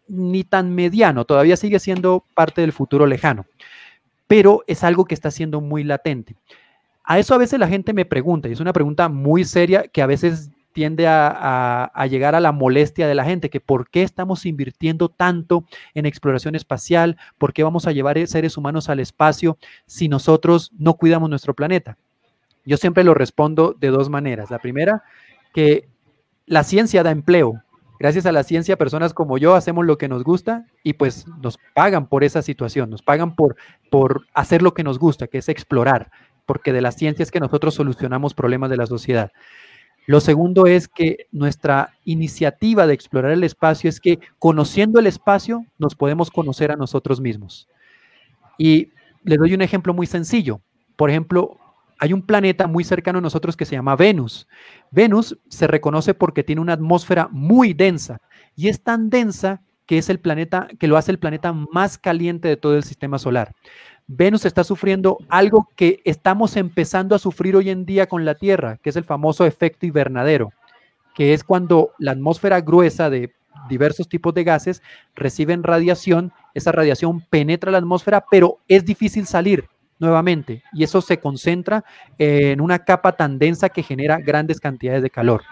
S1: ni tan mediano, todavía sigue siendo parte del futuro lejano, pero es algo que está siendo muy latente. A eso a veces la gente me pregunta, y es una pregunta muy seria que a veces tiende a, llegar a la molestia de la gente, que por qué estamos invirtiendo tanto en exploración espacial, por qué vamos a llevar seres humanos al espacio si nosotros no cuidamos nuestro planeta. Yo siempre lo respondo de dos maneras. La primera, que la ciencia da empleo. Gracias a la ciencia, personas como yo hacemos lo que nos gusta y pues nos pagan por esa situación, nos pagan por, por hacer lo que nos gusta, que es explorar, porque de la ciencia es que nosotros solucionamos problemas de la sociedad. Lo segundo es que nuestra iniciativa de explorar el espacio es que conociendo el espacio nos podemos conocer a nosotros mismos. Y le doy un ejemplo muy sencillo. Por ejemplo, hay un planeta muy cercano a nosotros que se llama Venus. Venus se reconoce porque tiene una atmósfera muy densa y es tan densa que es el planeta que lo hace el planeta más caliente de todo el sistema solar. Venus está sufriendo algo que estamos empezando a sufrir hoy en día con la Tierra, que es el famoso efecto invernadero, que es cuando la atmósfera gruesa de diversos tipos de gases reciben radiación, esa radiación penetra la atmósfera, pero es difícil salir nuevamente y eso se concentra en una capa tan densa que genera grandes cantidades de calor.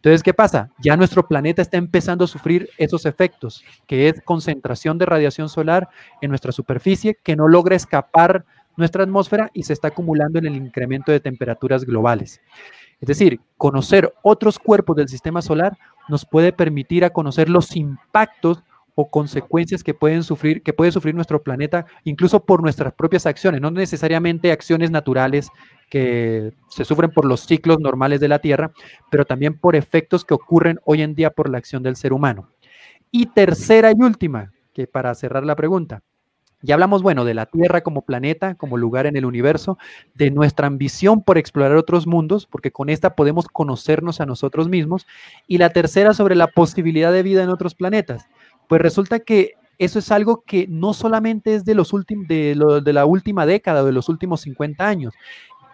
S1: Entonces, ¿qué pasa? Ya nuestro planeta está empezando a sufrir esos efectos, que es concentración de radiación solar en nuestra superficie que no logra escapar nuestra atmósfera y se está acumulando en el incremento de temperaturas globales. Es decir, conocer otros cuerpos del sistema solar nos puede permitir a conocer los impactos o consecuencias que pueden sufrir, que puede sufrir nuestro planeta, incluso por nuestras propias acciones, no necesariamente acciones naturales que se sufren por los ciclos normales de la Tierra, pero también por efectos que ocurren hoy en día por la acción del ser humano. Y tercera y última, que para cerrar la pregunta, ya hablamos, bueno, de la Tierra como planeta, como lugar en el universo, de nuestra ambición por explorar otros mundos, porque con esta podemos conocernos a nosotros mismos. Y la tercera sobre la posibilidad de vida en otros planetas. Pues resulta que eso es algo que no solamente es de, los de la última década o de los últimos 50 años.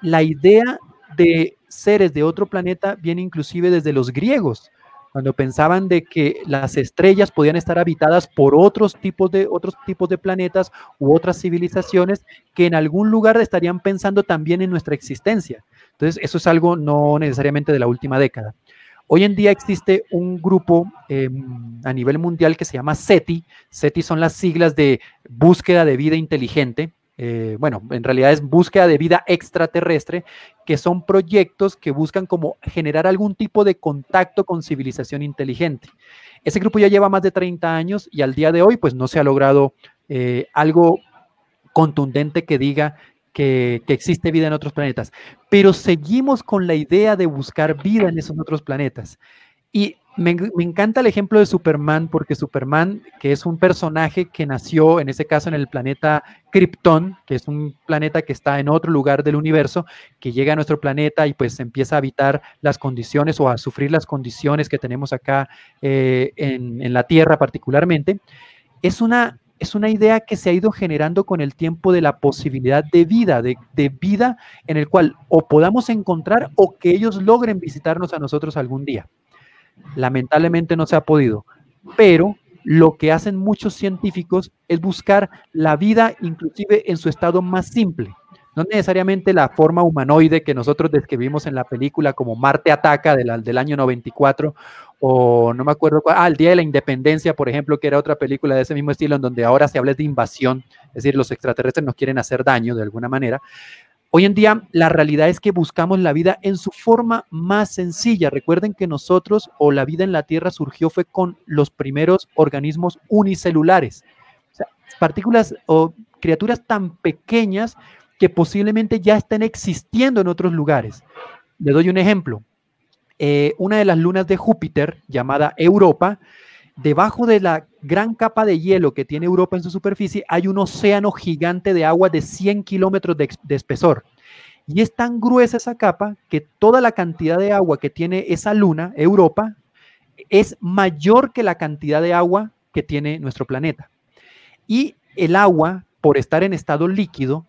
S1: La idea de seres de otro planeta viene inclusive desde los griegos, cuando pensaban de que las estrellas podían estar habitadas por otros tipos de otros tipos de planetas u otras civilizaciones que en algún lugar estarían pensando también en nuestra existencia. Entonces, eso es algo no necesariamente de la última década. Hoy en día existe un grupo em, a nivel mundial que se llama SETI. SETI son las siglas de búsqueda de vida inteligente. Eh, bueno, en realidad es búsqueda de vida extraterrestre, que son proyectos que buscan como generar algún tipo de contacto con civilización inteligente. Ese grupo ya lleva más de 30 años y al día de hoy pues no se ha logrado eh, algo contundente que diga que, existe vida en otros planetas, pero seguimos con la idea de buscar vida en esos otros planetas. Y me, encanta el ejemplo de Superman, porque Superman, que es un personaje que nació, en ese caso, en el planeta Krypton, que es un planeta que está en otro lugar del universo, que llega a nuestro planeta y pues empieza a habitar las condiciones o a sufrir las condiciones que tenemos acá eh, en, en la Tierra particularmente, es una es una idea que se ha ido generando con el tiempo de la posibilidad de vida, de, vida en el cual o podamos encontrar o que ellos logren visitarnos a nosotros algún día. Lamentablemente no se ha podido, pero lo que hacen muchos científicos es buscar la vida inclusive en su estado más simple. No necesariamente la forma humanoide que nosotros describimos en la película como Marte Ataca del, del año 94 o no me acuerdo cuál, ah, el Día de la Independencia, por ejemplo, que era otra película de ese mismo estilo en donde ahora se habla de invasión, es decir, los extraterrestres nos quieren hacer daño de alguna manera. Hoy en día la realidad es que buscamos la vida en su forma más sencilla. Recuerden que nosotros o la vida en la Tierra surgió fue con los primeros organismos unicelulares. Partículas o criaturas tan pequeñas que posiblemente ya estén existiendo en otros lugares. Le doy un ejemplo. Eh, una de las lunas de Júpiter, llamada Europa, debajo de la gran capa de hielo que tiene Europa en su superficie, hay un océano gigante de agua de 100 kilómetros de, espesor. Y es tan gruesa esa capa que toda la cantidad de agua que tiene esa luna, Europa, es mayor que la cantidad de agua que tiene nuestro planeta. Y el agua, por estar en estado líquido,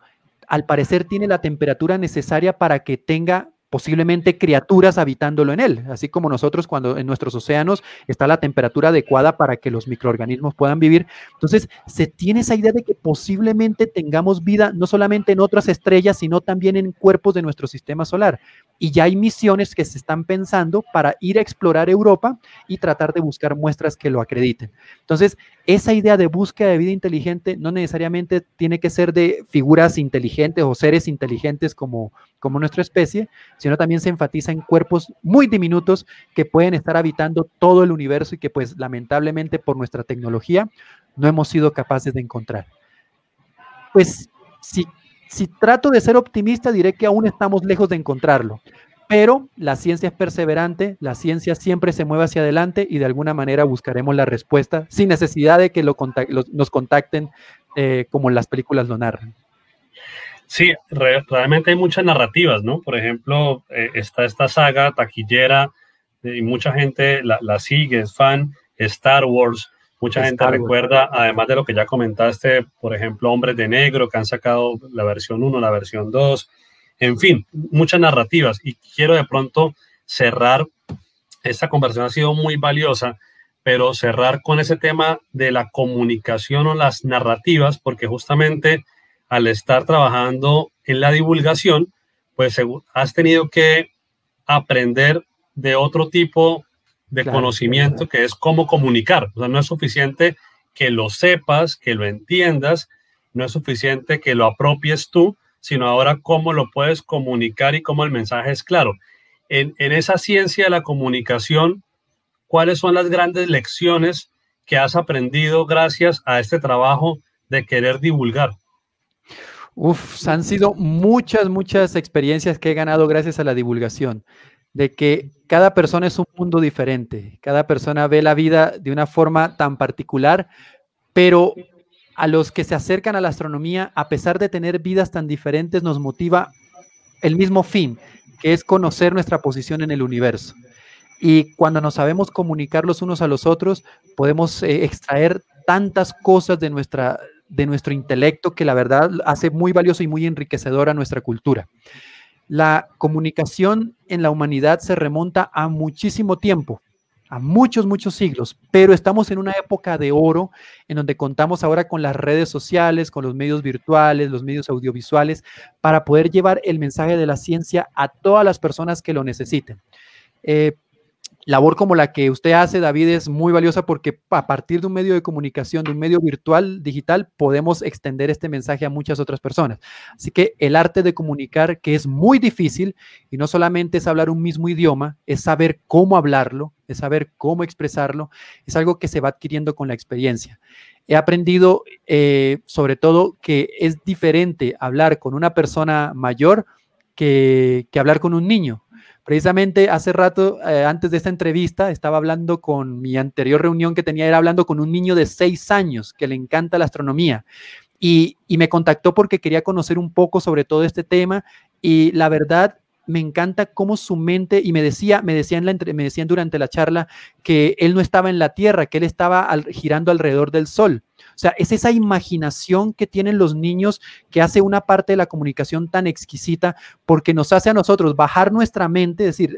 S1: al parecer tiene la temperatura necesaria para que tenga posiblemente criaturas habitándolo en él, así como nosotros cuando en nuestros océanos está la temperatura adecuada para que los microorganismos puedan vivir. Entonces, se tiene esa idea de que posiblemente tengamos vida no solamente en otras estrellas, sino también en cuerpos de nuestro sistema solar. Y ya hay misiones que se están pensando para ir a explorar Europa y tratar de buscar muestras que lo acrediten. Entonces, esa idea de búsqueda de vida inteligente no necesariamente tiene que ser de figuras inteligentes o seres inteligentes como, como nuestra especie, sino también se enfatiza en cuerpos muy diminutos que pueden estar habitando todo el universo y que pues lamentablemente por nuestra tecnología no hemos sido capaces de encontrar. Pues si, si trato de ser optimista, diré que aún estamos lejos de encontrarlo, pero la ciencia es perseverante, la ciencia siempre se mueve hacia adelante y de alguna manera buscaremos la respuesta sin necesidad de que lo nos contacten eh, como las películas lo narran.
S2: Sí, realmente hay muchas narrativas, ¿no? Por ejemplo, eh, está esta saga taquillera y mucha gente la, sigue, es fan, Star Wars, mucha gente recuerda, además de lo que ya comentaste, por ejemplo, Hombres de Negro, que han sacado la versión 1, la versión 2, en fin, muchas narrativas. Y quiero de pronto cerrar, esta conversación ha sido muy valiosa, pero cerrar con ese tema de la comunicación o las narrativas, porque justamente al estar trabajando en la divulgación, pues has tenido que aprender de otro tipo de conocimiento que es cómo comunicar. O sea, no es suficiente que lo sepas, que lo entiendas, no es suficiente que lo apropies tú, sino ahora cómo lo puedes comunicar y cómo el mensaje es claro. En, en esa ciencia de la comunicación, ¿cuáles son las grandes lecciones que has aprendido gracias a este trabajo de querer divulgar?
S1: Uf, han sido muchas, muchas experiencias que he ganado gracias a la divulgación, de que cada persona es un mundo diferente, cada persona ve la vida de una forma tan particular, pero a los que se acercan a la astronomía, a pesar de tener vidas tan diferentes, nos motiva el mismo fin, que es conocer nuestra posición en el universo. Y cuando nos sabemos comunicar los unos a los otros, podemos eh, extraer tantas cosas de nuestra, de nuestro intelecto que la verdad hace muy valioso y muy enriquecedora nuestra cultura. La comunicación en la humanidad se remonta a muchísimo tiempo, a muchos, muchos siglos, pero estamos en una época de oro en donde contamos ahora con las redes sociales, con los medios virtuales, los medios audiovisuales, para poder llevar el mensaje de la ciencia a todas las personas que lo necesiten. Eh, labor como la que usted hace, David, es muy valiosa porque a partir de un medio de comunicación, de un medio virtual, digital, podemos extender este mensaje a muchas otras personas. Así que el arte de comunicar, que es muy difícil, y no solamente es hablar un mismo idioma, es saber cómo hablarlo, es saber cómo expresarlo, es algo que se va adquiriendo con la experiencia. He aprendido, eh, sobre todo, que es diferente hablar con una persona mayor que, que hablar con un niño Precisamente hace rato, eh, antes de esta entrevista, estaba hablando con mi anterior reunión que tenía, era hablando con un niño de seis años que le encanta la astronomía. Y, me contactó porque quería conocer un poco sobre todo este tema y la verdad me encanta cómo su mente, y me decía, me decían, la, durante la charla que él no estaba en la Tierra, que él estaba girando alrededor del Sol. O sea, es esa imaginación que tienen los niños que hace una parte de la comunicación tan exquisita porque nos hace a nosotros bajar nuestra mente, decir,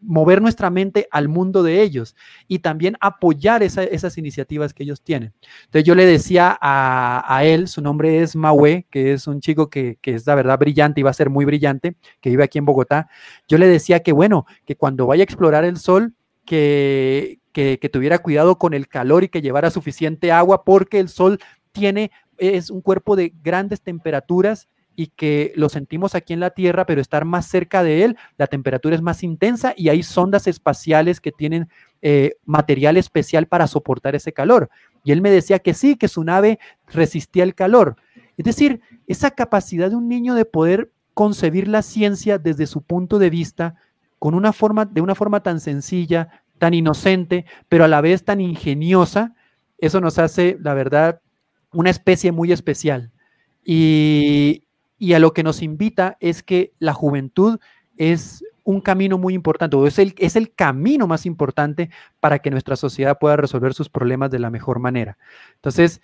S1: mover nuestra mente al mundo de ellos y también apoyar esas iniciativas que ellos tienen. Entonces yo le decía a, él, su nombre es Mahue, que es un chico que, que, es la verdad brillante y va a ser muy brillante, que vive aquí en Bogotá. Yo le decía que bueno, que cuando vaya a explorar el sol, que, que, tuviera cuidado con el calor y que llevara suficiente agua porque el sol tiene, es un cuerpo de grandes temperaturas y que lo sentimos aquí en la Tierra, pero estar más cerca de él, la temperatura es más intensa y hay sondas espaciales que tienen eh, material especial para soportar ese calor. Y él me decía que sí, que su nave resistía el calor. Es decir, esa capacidad de un niño de poder concebir la ciencia desde su punto de vista con una forma, de una forma tan sencilla, tan inocente, pero a la vez tan ingeniosa, eso nos hace, la verdad, una especie muy especial. Y, a lo que nos invita es que la juventud es un camino muy importante, o es el, es el camino más importante para que nuestra sociedad pueda resolver sus problemas de la mejor manera. Entonces,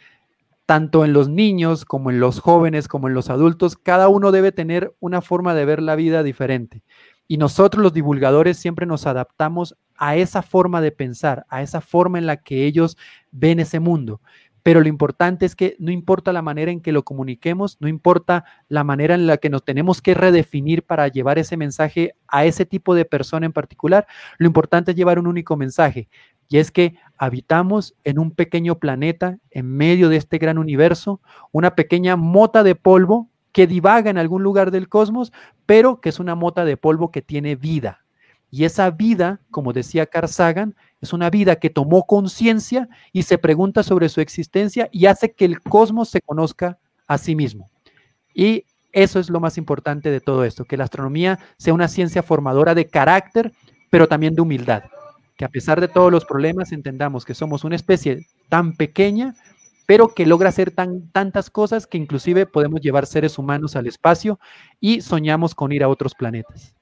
S1: tanto en los niños como en los jóvenes, como en los adultos, cada uno debe tener una forma de ver la vida diferente. Y nosotros los divulgadores siempre nos adaptamos a esa forma de pensar, a esa forma en la que ellos ven ese mundo. Pero lo importante es que no importa la manera en que lo comuniquemos, no importa la manera en la que nos tenemos que redefinir para llevar ese mensaje a ese tipo de persona en particular, lo importante es llevar un único mensaje, y es que habitamos en un pequeño planeta en medio de este gran universo, una pequeña mota de polvo que divaga en algún lugar del cosmos, pero que es una mota de polvo que tiene vida. Y esa vida, como decía Carl es una vida que tomó conciencia y se pregunta sobre su existencia y hace que el cosmos se conozca a sí mismo. Y eso es lo más importante de todo esto, que la astronomía sea una ciencia formadora de carácter, pero también de humildad. Que a pesar de todos los problemas entendamos que somos una especie tan pequeña, pero que logra hacer tan, tantas cosas que inclusive podemos llevar seres humanos al espacio y soñamos con ir a otros planetas.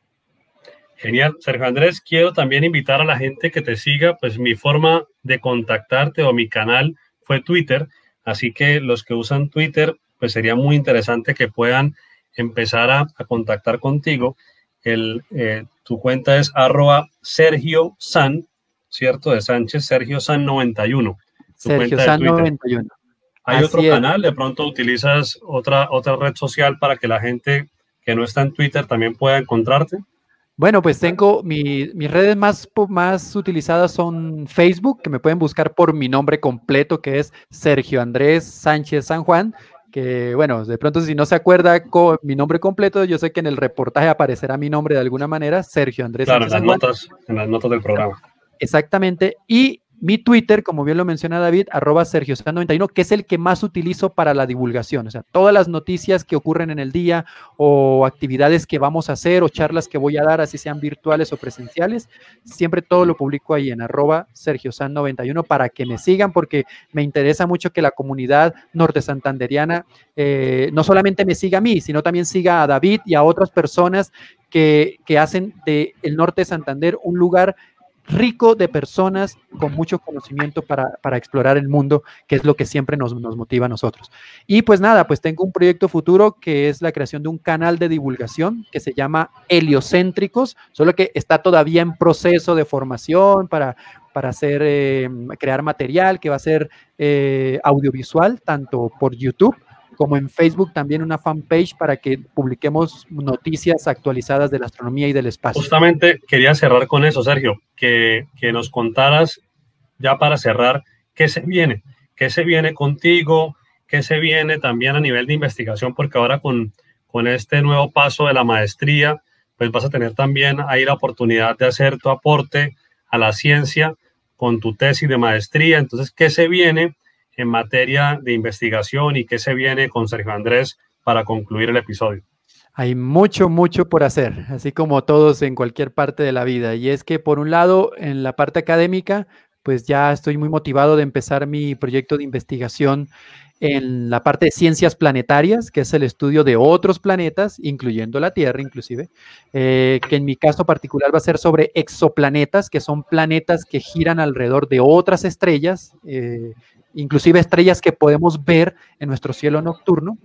S2: Genial. Sergio Andrés, quiero también invitar a la gente que te siga, pues mi forma de contactarte o mi canal fue Twitter, así que los que usan Twitter, pues sería muy interesante que puedan empezar a, contactar contigo. El, eh, tu cuenta es arroba Sergio San, ¿cierto? De Sánchez, Sergio San 91.
S1: Sergio San 91.
S2: ¿Hay otro canal? ¿De pronto utilizas otra, otra red social para que la gente que no está en Twitter también pueda encontrarte?
S1: Bueno, pues tengo mis redes más, más utilizadas son Facebook, que me pueden buscar por mi nombre completo, que es Sergio Andrés Sánchez San Juan. Que bueno, de pronto si no se acuerda con mi nombre completo, yo sé que en el reportaje aparecerá mi nombre de alguna manera, Sergio Andrés.
S2: Claro, en las notas, en las notas del programa.
S1: Exactamente. Y mi Twitter, como bien lo menciona David, arroba Sergio 91, que es el que más utilizo para la divulgación. O sea, todas las noticias que ocurren en el día o actividades que vamos a hacer o charlas que voy a dar, así sean virtuales o presenciales, siempre todo lo publico ahí en arroba Sergio 91 para que me sigan porque me interesa mucho que la comunidad norte santanderiana eh, no solamente me siga a mí, sino también siga a David y a otras personas que, que hacen de el norte de Santander un lugar rico de personas con mucho conocimiento para, explorar el mundo, que es lo que siempre nos, nos, motiva a nosotros. Y pues nada, pues tengo un proyecto futuro que es la creación de un canal de divulgación que se llama Heliocéntricos, solo que está todavía en proceso de formación para, para hacer, eh, crear material que va a ser eh, audiovisual, tanto por YouTube como en Facebook también una fanpage para que publiquemos noticias actualizadas de la astronomía y del espacio.
S2: Justamente quería cerrar con eso, Sergio, que, que nos contaras ya para cerrar qué se viene, qué se viene contigo, qué se viene también a nivel de investigación, porque ahora con, con este nuevo paso de la maestría, pues vas a tener también ahí la oportunidad de hacer tu aporte a la ciencia con tu tesis de maestría. Entonces, ¿qué se viene? En materia de investigación y qué se viene con Sergio Andrés para concluir el episodio?
S1: Hay mucho, mucho por hacer, así como todos en cualquier parte de la vida. Y es que, por un lado, en la parte académica, pues ya estoy muy motivado de empezar mi proyecto de investigación en la parte de ciencias planetarias, que es el estudio de otros planetas, incluyendo la Tierra inclusive, eh, que en mi caso particular va a ser sobre exoplanetas, que son planetas que giran alrededor de otras estrellas, eh, inclusive estrellas que podemos ver en nuestro cielo nocturno.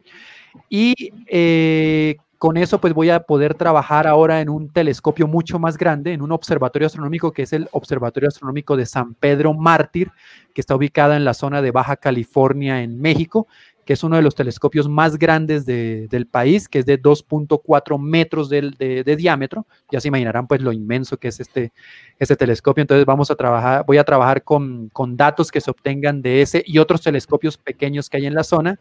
S1: Y eh, con eso pues voy a poder trabajar ahora en un telescopio mucho más grande, en un observatorio astronómico que es el Observatorio Astronómico de San Pedro Mártir, que está ubicada en la zona de Baja California en México que es uno de los telescopios más grandes del país, que es de 2.4 metros de, diámetro. Ya se imaginarán pues lo inmenso que es este, este telescopio. Entonces vamos a trabajar, voy a trabajar con, datos que se obtengan de ese y otros telescopios pequeños que hay en la zona.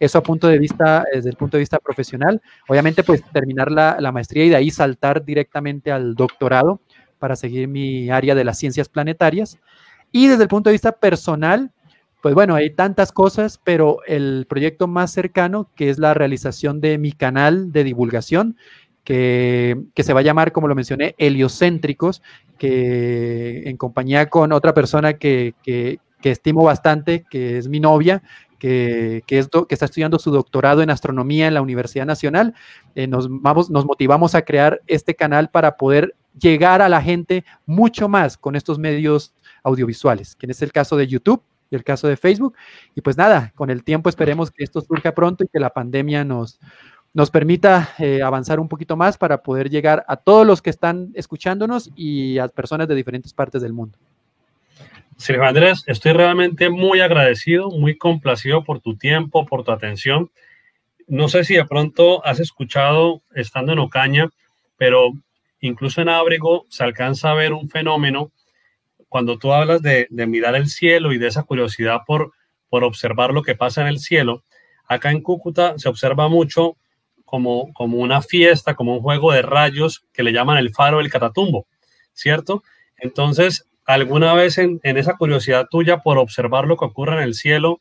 S1: Eso a punto de vista, desde el punto de vista profesional. Obviamente, pues terminar la, la maestría y de ahí saltar directamente al doctorado para seguir mi área de las ciencias planetarias. Y desde el punto de vista personal, pues bueno, hay tantas cosas, pero el proyecto más cercano, que es la realización de mi canal de divulgación, que, se va a llamar, como lo mencioné, Heliocéntricos, que en compañía con otra persona que, estimo bastante, que es mi novia, que, que, está estudiando su doctorado en astronomía en la Universidad Nacional, eh, nos, vamos, nos motivamos a crear este canal para poder llegar a la gente mucho más con estos medios audiovisuales, que es el caso de YouTube y el caso de Facebook. Y pues nada, con el tiempo esperemos que esto surja pronto y que la pandemia nos, nos permita eh, avanzar un poquito más para poder llegar a todos los que están escuchándonos y a personas de diferentes partes del mundo.
S2: Sergio Andrés, estoy realmente muy agradecido, muy complacido por tu tiempo, por tu atención. No sé si de pronto has escuchado, estando en Ocaña, pero incluso en Ábrego se alcanza a ver un fenómeno cuando tú hablas de, mirar el cielo y de esa curiosidad por, por observar lo que pasa en el cielo. Acá en Cúcuta se observa mucho como, como una fiesta, como un juego de rayos que le llaman el faro del catatumbo, ¿cierto? Entonces, ¿alguna vez en, esa curiosidad tuya por observar lo que ocurre en el cielo,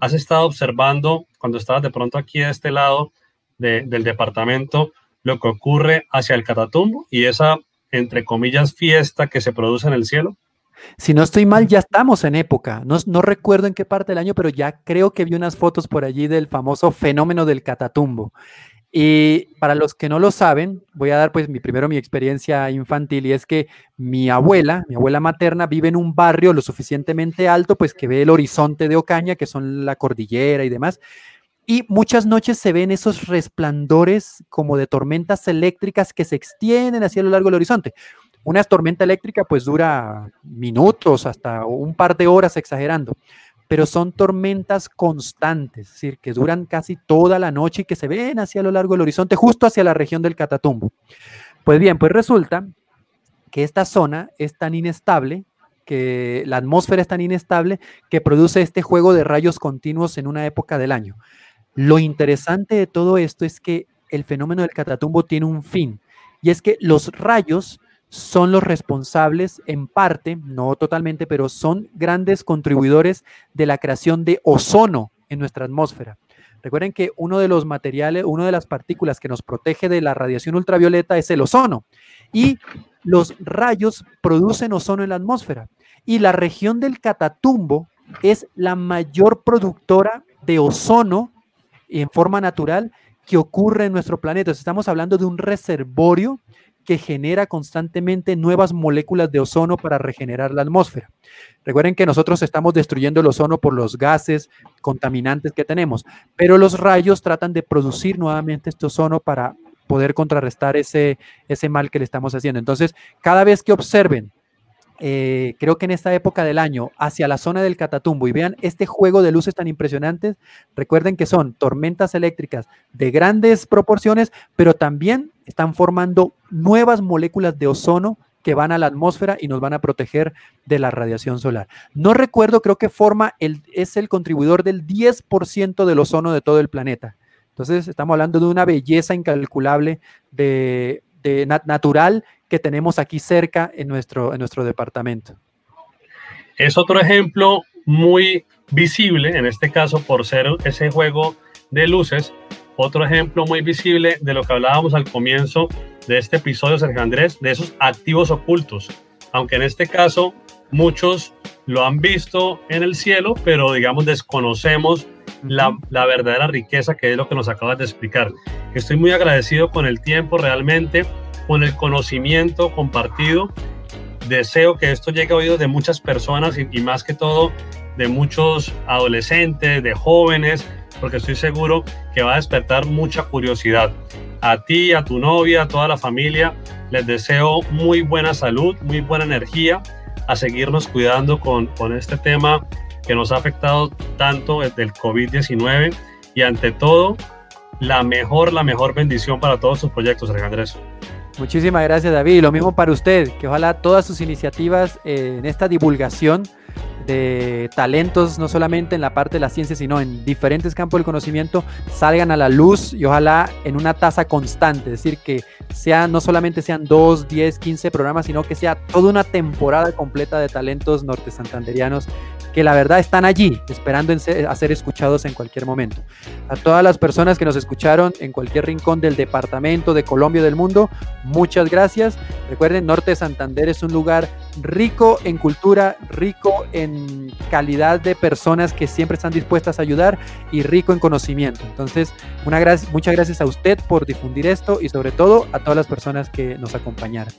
S2: has estado observando, cuando estabas de pronto aquí de este lado del departamento, lo que ocurre hacia el catatumbo y esa, entre comillas, fiesta que se produce en el cielo?
S1: Si no estoy mal, ya estamos en época. No, no, recuerdo en qué parte del año, pero ya creo que vi unas fotos por allí del famoso fenómeno del catatumbo. Y para los que no lo saben, voy a dar pues mi primero mi experiencia infantil y es que mi abuela, mi abuela materna vive en un barrio lo suficientemente alto pues que ve el horizonte de Ocaña, que son la cordillera y demás. Y muchas noches se ven esos resplandores como de tormentas eléctricas que se extienden hacia lo largo del horizonte. Una tormenta eléctrica pues dura minutos, hasta un par de horas exagerando pero son tormentas constantes, es decir, que duran casi toda la noche y que se ven hacia lo largo del horizonte, justo hacia la región del Catatumbo. Pues bien, pues resulta que esta zona es tan inestable, que la atmósfera es tan inestable, que produce este juego de rayos continuos en una época del año. Lo interesante de todo esto es que el fenómeno del Catatumbo tiene un fin, y es que los rayos son los responsables en parte, no totalmente, pero son grandes contribuidores de la creación de ozono en nuestra atmósfera. Recuerden que uno de los materiales, una de las partículas que nos protege de la radiación ultravioleta es el ozono. Y los rayos producen ozono en la atmósfera. Y la región del Catatumbo es la mayor productora de ozono en forma natural que ocurre en nuestro planeta. Estamos hablando de un reservorio que genera constantemente nuevas moléculas de ozono para regenerar la atmósfera. Recuerden que nosotros estamos destruyendo el ozono por los gases contaminantes que tenemos, pero los rayos tratan de producir nuevamente este ozono para poder contrarrestar ese, ese mal que le estamos haciendo. Entonces, cada vez que observen eh, creo que en esta época del año, hacia la zona del Catatumbo y vean este juego de luces tan impresionantes, recuerden que son tormentas eléctricas de grandes proporciones, pero también están formando nuevas moléculas de ozono que van a la atmósfera y nos van a proteger de la radiación solar. No recuerdo, creo que forma el, es el contribuidor del 10% del ozono de todo el planeta. Entonces, estamos hablando de una belleza incalculable de, natural que tenemos aquí cerca en nuestro, en nuestro departamento.
S2: Es otro ejemplo muy visible, en este caso por ser ese juego de luces, otro ejemplo muy visible de lo que hablábamos al comienzo de este episodio, Sergio Andrés, de esos activos ocultos. Aunque en este caso muchos lo han visto en el cielo, pero digamos desconocemos la, la, verdadera riqueza que es lo que nos acabas de explicar. Estoy muy agradecido con el tiempo realmente con el conocimiento compartido. Deseo que esto llegue a oídos de muchas personas y, más que todo de muchos adolescentes, de jóvenes, porque estoy seguro que va a despertar mucha curiosidad. A ti, a tu novia, a toda la familia, les deseo muy buena salud, muy buena energía, a seguirnos cuidando con, con este tema que nos ha afectado tanto desde el COVID-19 y ante todo, la mejor, la mejor bendición para todos sus proyectos, Andrés.
S1: Muchísimas gracias David. Lo mismo para usted, que ojalá todas sus iniciativas eh, en esta divulgación de talentos, no solamente en la parte de la ciencia, sino en diferentes campos del conocimiento, salgan a la luz y ojalá en una tasa constante, es decir, que sea, no solamente sean 2, 10, 15 programas, sino que sea toda una temporada completa de talentos norte santanderianos que la verdad están allí, esperando a ser escuchados en cualquier momento. A todas las personas que nos escucharon en cualquier rincón del departamento, de Colombia, del mundo, muchas gracias. Recuerden, Norte de Santander es un lugar rico en cultura, rico en calidad de personas que siempre están dispuestas a ayudar y rico en conocimiento. Entonces, una muchas gracias a usted por difundir esto y sobre todo a todas las personas que nos acompañaron.